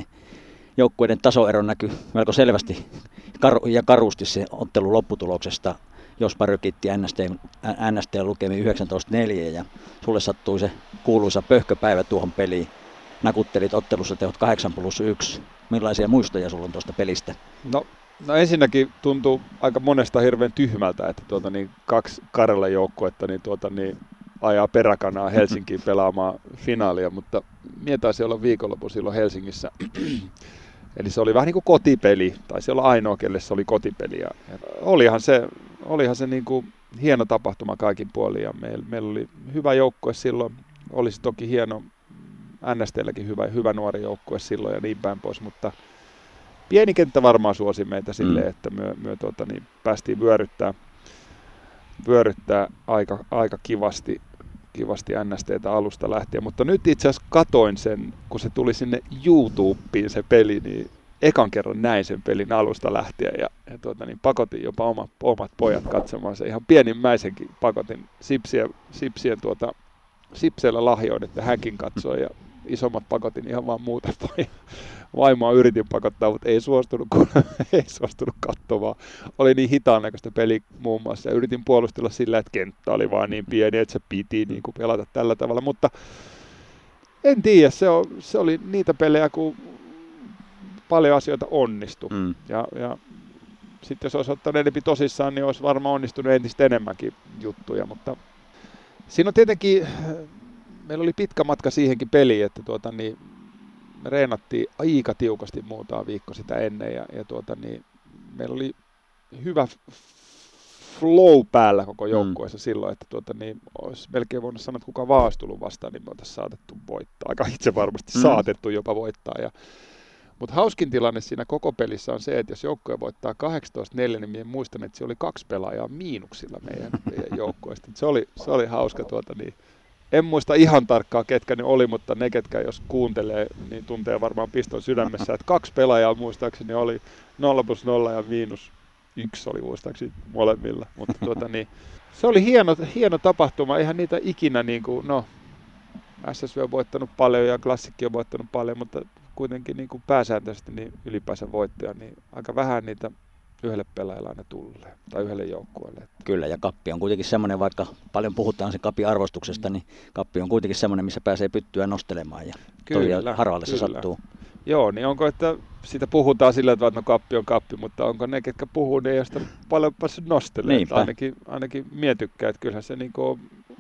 Joukkueiden tasoero näkyi melko selvästi ja karusti se ottelu lopputuloksesta. Jospa rykitti NST, NST lukemi 19.4 ja sulle sattui se kuuluisa pöhköpäivä tuohon peliin. Nakuttelit ottelussa tehot 8 plus 1. Millaisia muistoja sulla on tuosta pelistä? No No ensinnäkin tuntuu aika monesta hirveän tyhmältä, että tuota, niin kaksi Karjalan joukkuetta niin, tuota, niin ajaa peräkanaa Helsinkiin pelaamaan finaalia, mutta mie taisi olla viikonloppu silloin Helsingissä. Eli se oli vähän niin kuin kotipeli, tai se olla ainoa, kelle se oli kotipeli. Ja olihan se, olihan se niin kuin hieno tapahtuma kaikin puolin, ja meillä, meillä oli hyvä joukkue silloin. Olisi toki hieno, NSTlläkin hyvä, hyvä nuori joukkue silloin ja niin päin pois, mutta – pieni kenttä varmaan suosi meitä silleen, mm. että me, me tuota, niin päästiin vyöryttää, vyöryttää aika, aika kivasti, kivasti NSTtä alusta lähtien. Mutta nyt itse asiassa katoin sen, kun se tuli sinne YouTubeen se peli, niin ekan kerran näin sen pelin alusta lähtien ja, ja tuota, niin pakotin jopa omat, omat pojat katsomaan se ihan pienimmäisenkin pakotin sipsien, sipsien tuota, Sipseellä lahjoin, että hänkin katsoi ja isommat pakotin ihan vaan muuta vaimoa yritin pakottaa, mutta ei suostunut, kun ei suostunut katsomaan. Oli niin hitaan näköistä peli muun muassa ja yritin puolustella sillä, että kenttä oli vaan niin pieni, että se piti niin kuin pelata tällä tavalla, mutta en tiedä, se, on, se oli niitä pelejä, kun paljon asioita onnistui. Mm. Ja, ja sitten jos olisi ottanut enempi tosissaan, niin olisi varmaan onnistunut entistä enemmänkin juttuja, mutta siinä on tietenkin, meillä oli pitkä matka siihenkin peliin, että tuota, niin me reenattiin aika tiukasti muutama viikko sitä ennen ja, ja tuota, niin, meillä oli hyvä flow päällä koko mm. joukkueessa mm. silloin, että tuota, niin, olisi melkein voinut sanoa, että kuka vaan olisi tullut vastaan, niin me oltaisiin saatettu voittaa. Aika itse varmasti mm. saatettu jopa voittaa. Ja, mutta hauskin tilanne siinä koko pelissä on se, että jos joukkue voittaa 18-4, niin minä muistan, että se oli kaksi pelaajaa miinuksilla meidän, meidän joukkueesta. Se oli, se oli hauska tuota, niin, en muista ihan tarkkaan ketkä ne oli, mutta ne ketkä jos kuuntelee, niin tuntee varmaan piston sydämessä, että kaksi pelaajaa muistaakseni oli 0 plus 0 ja miinus yksi oli muistaakseni molemmilla. Mutta tuota, niin, se oli hieno, hieno tapahtuma, eihän niitä ikinä niin kuin, no SSV on voittanut paljon ja Klassikki on voittanut paljon, mutta kuitenkin niin kuin pääsääntöisesti niin ylipäänsä voittoja, niin aika vähän niitä yhdelle pelaajalle aina tulee, tai yhdelle joukkueelle. Kyllä, ja kappi on kuitenkin semmoinen, vaikka paljon puhutaan sen kapin arvostuksesta, niin kappi on kuitenkin semmoinen, missä pääsee pyttyä nostelemaan, ja kyllä, harvalle se sattuu. Joo, niin onko, että siitä puhutaan sillä että no kappi on kappi, mutta onko ne, ketkä puhuu, niin ei sitä paljon päässyt nostelemaan. Ainakin, ainakin mietykkää, että kyllähän se niin on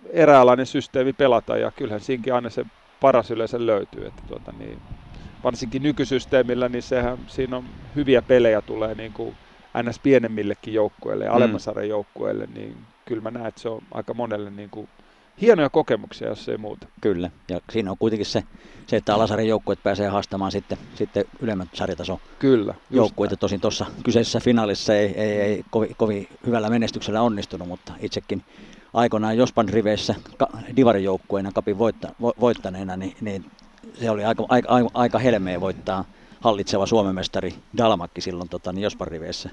eräänlainen systeemi pelata, ja kyllähän siinkin aina se paras yleensä löytyy. Että tuota, niin, varsinkin nykysysteemillä, niin sehän, siinä on hyviä pelejä tulee niin kuin ns. pienemmillekin joukkueille ja mm. alemmasarjan joukkueille, niin kyllä mä näen, että se on aika monelle niin kuin hienoja kokemuksia, jos ei muuta. Kyllä, ja siinä on kuitenkin se, se että alasarjan joukkueet pääsee haastamaan sitten, sitten ylemmän sarjatason Kyllä, joukkueita. Tosin tuossa kyseisessä finaalissa ei, ei, ei kovin, kovin hyvällä menestyksellä onnistunut, mutta itsekin aikoinaan Jospan riveissä ka, divarijoukkueena kapin voitta, vo, voittaneena, niin, niin se oli aika, aika, aika helmeä voittaa hallitseva Suomen mestari Dalmakki silloin tota, niin Jospan riveissä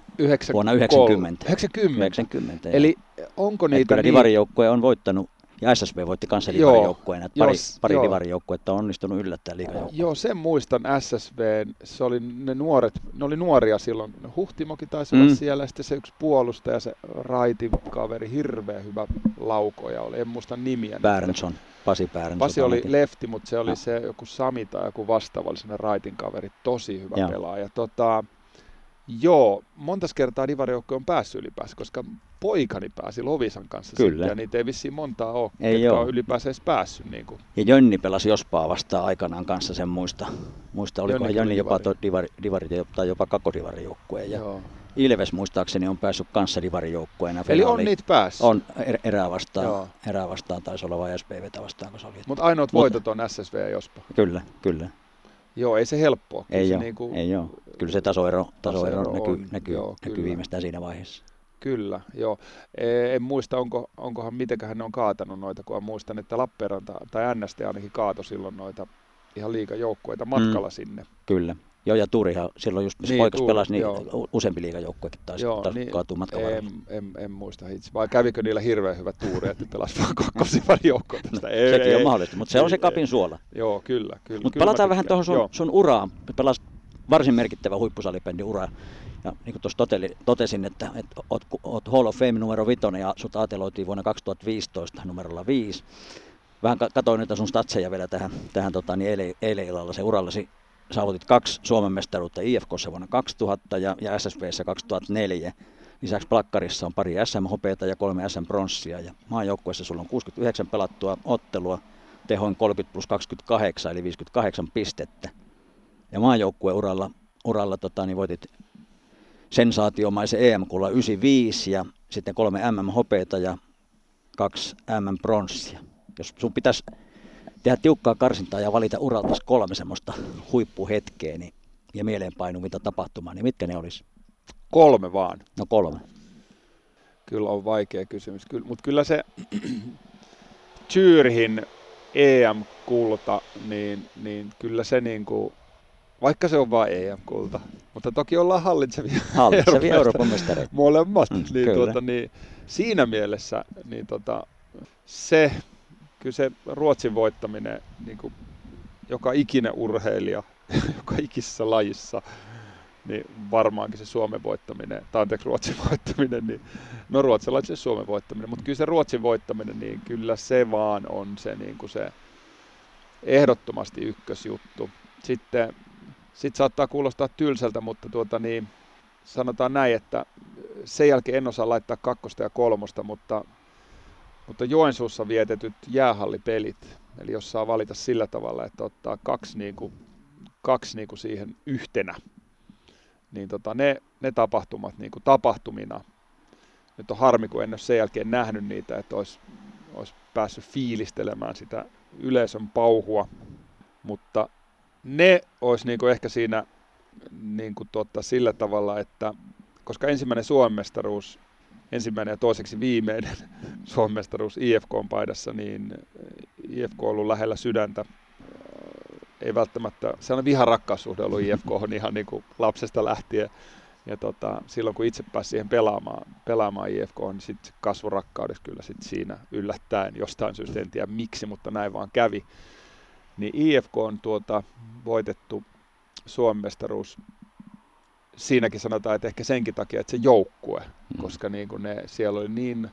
vuonna 90. 90. 90 Eli onko niitä... niin... divarijoukkue on voittanut ja SSV voitti kanssa divarijoukkueena. Pari, jos, pari divarijoukkuetta on onnistunut yllättää liigajoukkueen. Joo, sen muistan SSV. Se oli ne nuoret, ne oli nuoria silloin. Huhtimokin taisi mm. olla siellä, sitten se yksi puolustaja, se raitin kaveri, hirveä hyvä laukoja oli. En muista nimiä. Bärensson. Pasi Päärän. Pasi oli lefti, mutta se oli no. se joku Sami tai joku vastaava, oli raitin kaveri, tosi hyvä Joo. pelaaja. Tota, joo, monta kertaa Divari-joukkue on päässyt ylipäänsä, koska poikani pääsi Lovisan kanssa Kyllä. Sitten, ja niitä ei vissiin montaa ole, ei ole. on ylipäänsä edes päässyt. Niin kuin. Ja Jönni pelasi Jospaa vastaan aikanaan kanssa sen muista. Muista, oliko Jönni, Jönni jopa divari, divari, tai jopa kakodivari-joukkue. Ja Joo. Ilves muistaakseni on päässyt kanssa divarijoukkueena. Eli on niitä päässyt? On er, erää vastaan, erää vastaan taisi olla vai SPVtä vastaan, kun se oli. Mutta ainoat Mut, voitot on SSV ja Jospa. Kyllä, kyllä. Joo, ei se helppoa. Ei ole, niin kuin... ei ole. Kyllä se tasoero, tasoero, tasoero näkyy, on, näkyy, joo, näkyy viimeistään siinä vaiheessa. Kyllä, joo. E, en muista, onko, onkohan mitenköhän ne on kaatanut noita, kun muistan, että Lappeenranta tai NST ainakin kaato silloin noita ihan liikajoukkueita matkalla mm, sinne. Kyllä. Joo, ja Tuurihan silloin just, missä niin, poikas pelasi, niin joo. useampi liigajoukkuekin taisi, joo, taisi niin, kaatua matkan en, en, en, muista itse. Vai kävikö niillä hirveän hyvä tuuri, että pelasi vaan kokkosivan joukkoa tästä? No, ei, sekin ei, on mahdollista, mutta se on se kapin suola. Joo, kyllä. kyllä mutta palataan vähän tuohon sun, sun uraan. Pelasit varsin merkittävä huippusalipendi ura. Ja niin kuin tuossa totesin, että, että oot, oot Hall of Fame numero vitonen ja sut aateloitiin vuonna 2015 numerolla 5. Vähän katsoin niitä sun statseja vielä tähän, tähän tota, niin eilen, eilen illalla se urallasi saavutit kaksi Suomen mestaruutta IFKssa vuonna 2000 ja, ja SSVssä 2004. Lisäksi plakkarissa on pari SM-hopeita ja kolme SM-pronssia ja maajoukkueessa sulla on 69 pelattua ottelua, tehoin 30 plus 28 eli 58 pistettä. Ja maajoukkueuralla uralla, tota, niin voitit sensaatiomaisen EM-kulla 95 ja sitten kolme MM-hopeita ja kaksi MM-pronssia. Jos sun pitäisi tehdä tiukkaa karsintaa ja valita uralta kolme semmoista huippuhetkeä niin, ja mieleenpainuvinta tapahtumaa, niin mitkä ne olisi? Kolme vaan. No kolme. Kyllä on vaikea kysymys, kyllä, mutta kyllä se Zyrhin EM-kulta, niin, niin kyllä se niin kuin, vaikka se on vain EM-kulta, mutta toki ollaan hallitsevia, hallitsevia Euroopan mestareita. Molemmat, mm, niin, tuota, niin, siinä mielessä niin, tota, se kyllä se Ruotsin voittaminen, niin kuin joka ikinen urheilija, joka ikisessä lajissa, niin varmaankin se Suomen voittaminen, tai anteeksi Ruotsin voittaminen, niin no ruotsalaisen Suomen voittaminen, mutta kyllä se Ruotsin voittaminen, niin kyllä se vaan on se, niin kuin se ehdottomasti ykkösjuttu. Sitten sit saattaa kuulostaa tylsältä, mutta tuota niin, sanotaan näin, että sen jälkeen en osaa laittaa kakkosta ja kolmosta, mutta, mutta Joensuussa vietetyt jäähallipelit, eli jos saa valita sillä tavalla, että ottaa kaksi, niin kuin, kaksi niin kuin siihen yhtenä, niin tota, ne, ne tapahtumat niin kuin tapahtumina, nyt on harmi, kun en ole sen jälkeen nähnyt niitä, että olisi, olisi päässyt fiilistelemään sitä yleisön pauhua, mutta ne olisi niin kuin ehkä siinä niin kuin tuota, sillä tavalla, että koska ensimmäinen Suomestaruus, ensimmäinen ja toiseksi viimeinen Suomestaruus IFK-paidassa, niin IFK on ollut lähellä sydäntä. Ei välttämättä, sellainen viharakkaussuhde ollut IFK on ihan niin kuin lapsesta lähtien. Ja tota, silloin kun itse pääsi siihen pelaamaan, pelaamaan IFK, niin sitten kasvu rakkaudessa kyllä sit siinä yllättäen jostain syystä, en tiedä miksi, mutta näin vaan kävi. Niin IFK on tuota, voitettu Suomen mestaruus siinäkin sanotaan, että ehkä senkin takia, että se joukkue, mm. koska niin kuin ne, siellä oli niin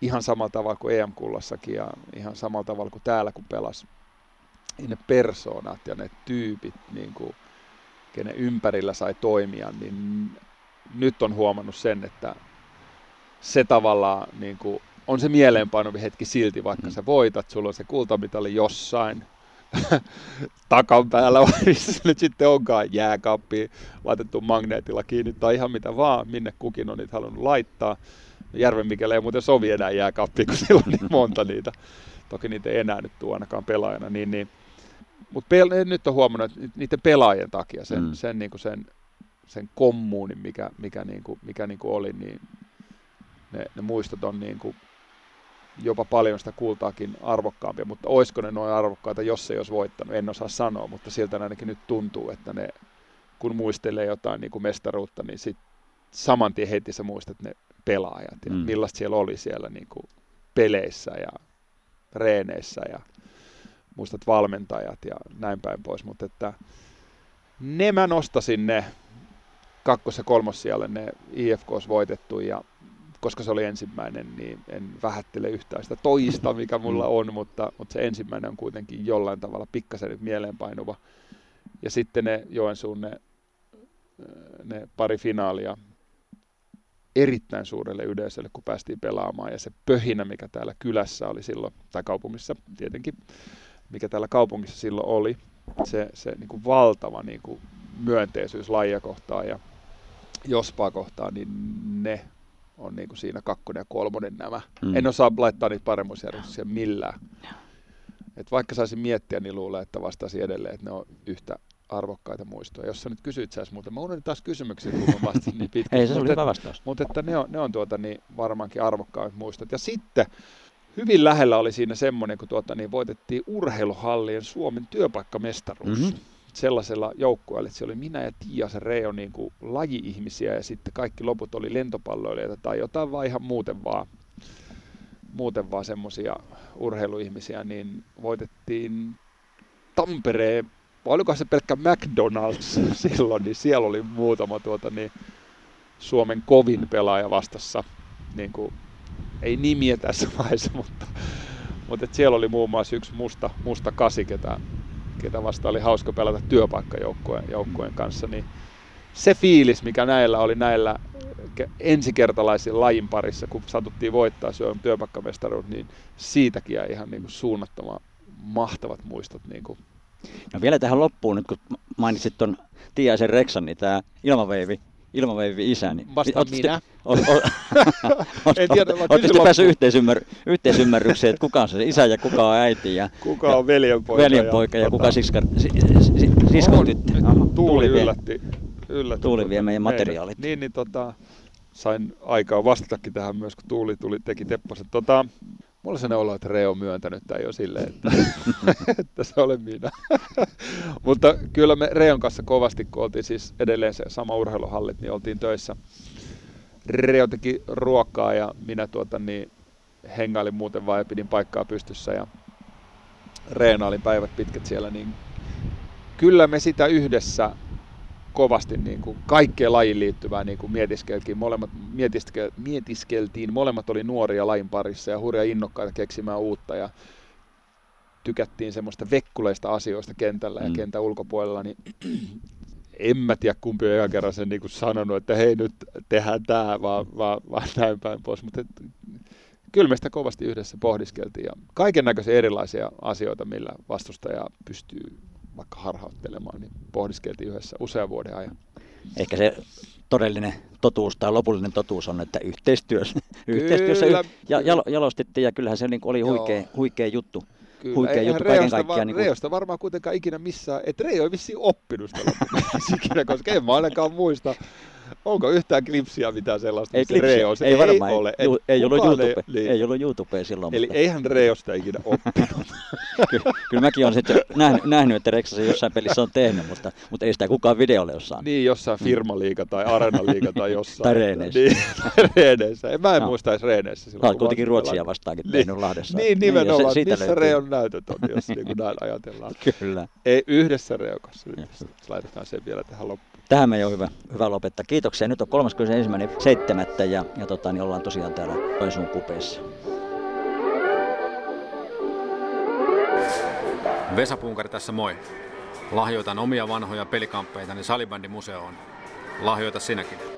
ihan samalla tavalla kuin EM-kullassakin ja ihan samalla tavalla kuin täällä kun pelas, niin ne persoonat ja ne tyypit, niin kuin, kenen ympärillä sai toimia, niin nyt on huomannut sen, että se tavallaan niin kuin, on se mieleenpainuvi hetki silti, vaikka mm. sä voitat, sulla on se kultamitali jossain, takan päällä, vai missä nyt sitten onkaan jääkaappi laitettu magneetilla kiinni tai ihan mitä vaan, minne kukin on niitä halunnut laittaa. Järven Mikelle ei muuten sovi enää jääkaappi, kun sillä on niin monta niitä. Toki niitä ei enää nyt tuo ainakaan pelaajana. Niin, niin. Mutta pel- nyt on huomannut, että niiden pelaajien takia sen, mm. sen, niin kuin sen, sen kommuunin, mikä, mikä, niin kuin, mikä niin kuin oli, niin ne, ne muistot on niin kuin jopa paljon sitä kultaakin arvokkaampia, mutta olisiko ne noin arvokkaita, jos se ei olisi voittanut, en osaa sanoa, mutta siltä ainakin nyt tuntuu, että ne, kun muistelee jotain niin kuin mestaruutta, niin sit saman tien heti sä muistat ne pelaajat ja mm. millaista siellä oli siellä niin kuin peleissä ja reeneissä ja muistat valmentajat ja näin päin pois, mutta että ne mä nostasin ne kakkos- ja kolmossijalle ne IFK olisi voitettu ja koska se oli ensimmäinen, niin en vähättele yhtään sitä toista, mikä mulla mm. on, mutta, mutta se ensimmäinen on kuitenkin jollain tavalla pikkasen nyt mieleenpainuva. Ja sitten ne Joensuun ne, ne pari finaalia erittäin suurelle yleisölle, kun päästiin pelaamaan. Ja se pöhinä, mikä täällä kylässä oli silloin, tai kaupungissa tietenkin, mikä täällä kaupungissa silloin oli, se, se niin kuin valtava niin kuin myönteisyys lajia kohtaan ja jospaa kohtaan, niin ne on niin kuin siinä kakkonen ja kolmonen nämä. Mm. En osaa laittaa niitä paremmuusjärjestyksiä millään. Et vaikka saisin miettiä, niin luulen, että vastaisin edelleen, että ne on yhtä arvokkaita muistoja. Jos sä nyt kysyit sä muuten, mä unohdin taas kysymyksiä, kun mä vastasin niin pitkään. Ei, se oli hyvä vastaus. Mutta että ne on, ne on tuota, niin varmaankin arvokkaat muistot. Ja sitten hyvin lähellä oli siinä semmoinen, kun tuota, niin voitettiin urheiluhallien Suomen työpaikkamestaruus. Mm-hmm sellaisella joukkueella, että se oli minä ja Tiia se Reo niin kuin laji-ihmisiä ja sitten kaikki loput oli lentopalloilijoita tai jotain vaan ihan muuten vaan, muuten vaan semmoisia urheiluihmisiä, niin voitettiin Tampereen, vai oliko se pelkkä McDonald's silloin, niin siellä oli muutama tuota, niin Suomen kovin pelaaja vastassa, niin kuin, ei nimiä tässä vaiheessa, mutta, mutta siellä oli muun muassa yksi musta, musta kasi, ketä ketä vasta oli hauska pelata työpaikkajoukkueen joukkueen kanssa, niin se fiilis, mikä näillä oli näillä ensikertalaisilla lajin parissa, kun satuttiin voittaa Suomen työpaikkamestaruus, niin siitäkin jäi ihan niin suunnattoman mahtavat muistot. Niin kuin. No vielä tähän loppuun, nyt kun mainitsit tuon Tiaisen Reksan, niin tämä ilmaveivi ilmaveivi isä. Niin Vasta minä. Oletteko päässyt yhteisymmär, yhteisymmärrykseen, että kuka on se isä ja kuka on äiti? Ja, kuka on veljenpoika. Veljenpoika ja, ja, kuka siskar, siskon tyttö. Tuuli, tuuli yllätti. yllätti tuuli vie meidän materiaalit. Niin, niin tota, sain aikaa vastatakin tähän myös, kun Tuuli tuli, teki tepposet. Tota, Mulla on sellainen olo, että Reo on myöntänyt tai jo silleen, että, että se olen minä. Mutta kyllä me Reon kanssa kovasti, kun oltiin siis edelleen se sama urheiluhallit, niin oltiin töissä. Reo teki ruokaa ja minä tuota, niin hengailin muuten vaan ja pidin paikkaa pystyssä. Ja reenailin päivät pitkät siellä, niin kyllä me sitä yhdessä kovasti niin kuin kaikkeen lajiin liittyvää niin kuin mietiskeltiin. Molemmat, mietiske, mietiskeltiin. Molemmat oli nuoria lajin parissa ja hurja innokkaita keksimään uutta ja tykättiin semmoista vekkuleista asioista kentällä ja mm. kentän ulkopuolella, niin en mä tiedä kumpi on ihan kerran sen niin kuin sanonut, että hei nyt tehdään tämä, vaan, vaan, vaan näin päin pois. Mutta kyllä me sitä kovasti yhdessä pohdiskeltiin ja kaiken näköisiä erilaisia asioita, millä vastustaja pystyy vaikka harhauttelemaan, niin pohdiskeltiin yhdessä usean vuoden ajan. Ehkä se todellinen totuus tai lopullinen totuus on, että yhteistyössä, yhteistyössä ja jalostettiin ja kyllähän se niin oli huikea, huikea juttu. Kyllä, huikea juttu kaiken kaikkiaan. Niin kuin... Reosta varmaan kuitenkaan ikinä missään, että Reo ei vissiin oppinut sitä ikinä, koska en mä ainakaan muista Onko yhtään klipsiä mitään sellaista, ei klipsiä, Reo, se ei, ei varmaan, ole. Ei, ju, ei, ollut YouTube, ei, niin. ei ollut YouTubea silloin. Eli mutta... eihän Reosta ikinä oppinut. kyllä, kyllä mäkin olen sitten nähnyt, nähnyt, että Reksa jossain pelissä on tehnyt, mutta, mutta ei sitä kukaan videolle ole saanut. Niin, jossain firmaliiga tai areenaliiga tai jossain. tai reeneissä. Niin, reeneissä. Mä en no. muista edes reeneissä. Silloin, Olet kuitenkin Ruotsia vastaakin niin, tehnyt Lahdessa. Niin, nimenomaan. Niin, missä löytyy. Reon näytöt on, jos niin kuin näin ajatellaan. Kyllä. Ei yhdessä Reokassa. Laitetaan sen vielä tähän loppuun. Tähän me jo hyvä, hyvä lopettaa. Kiitoksia. Nyt on 31.7. ja, ja tota, niin ollaan tosiaan täällä Joensuun kupeissa. Vesa Punkari tässä moi. Lahjoitan omia vanhoja pelikamppeitani Salibändin museoon. Lahjoita sinäkin.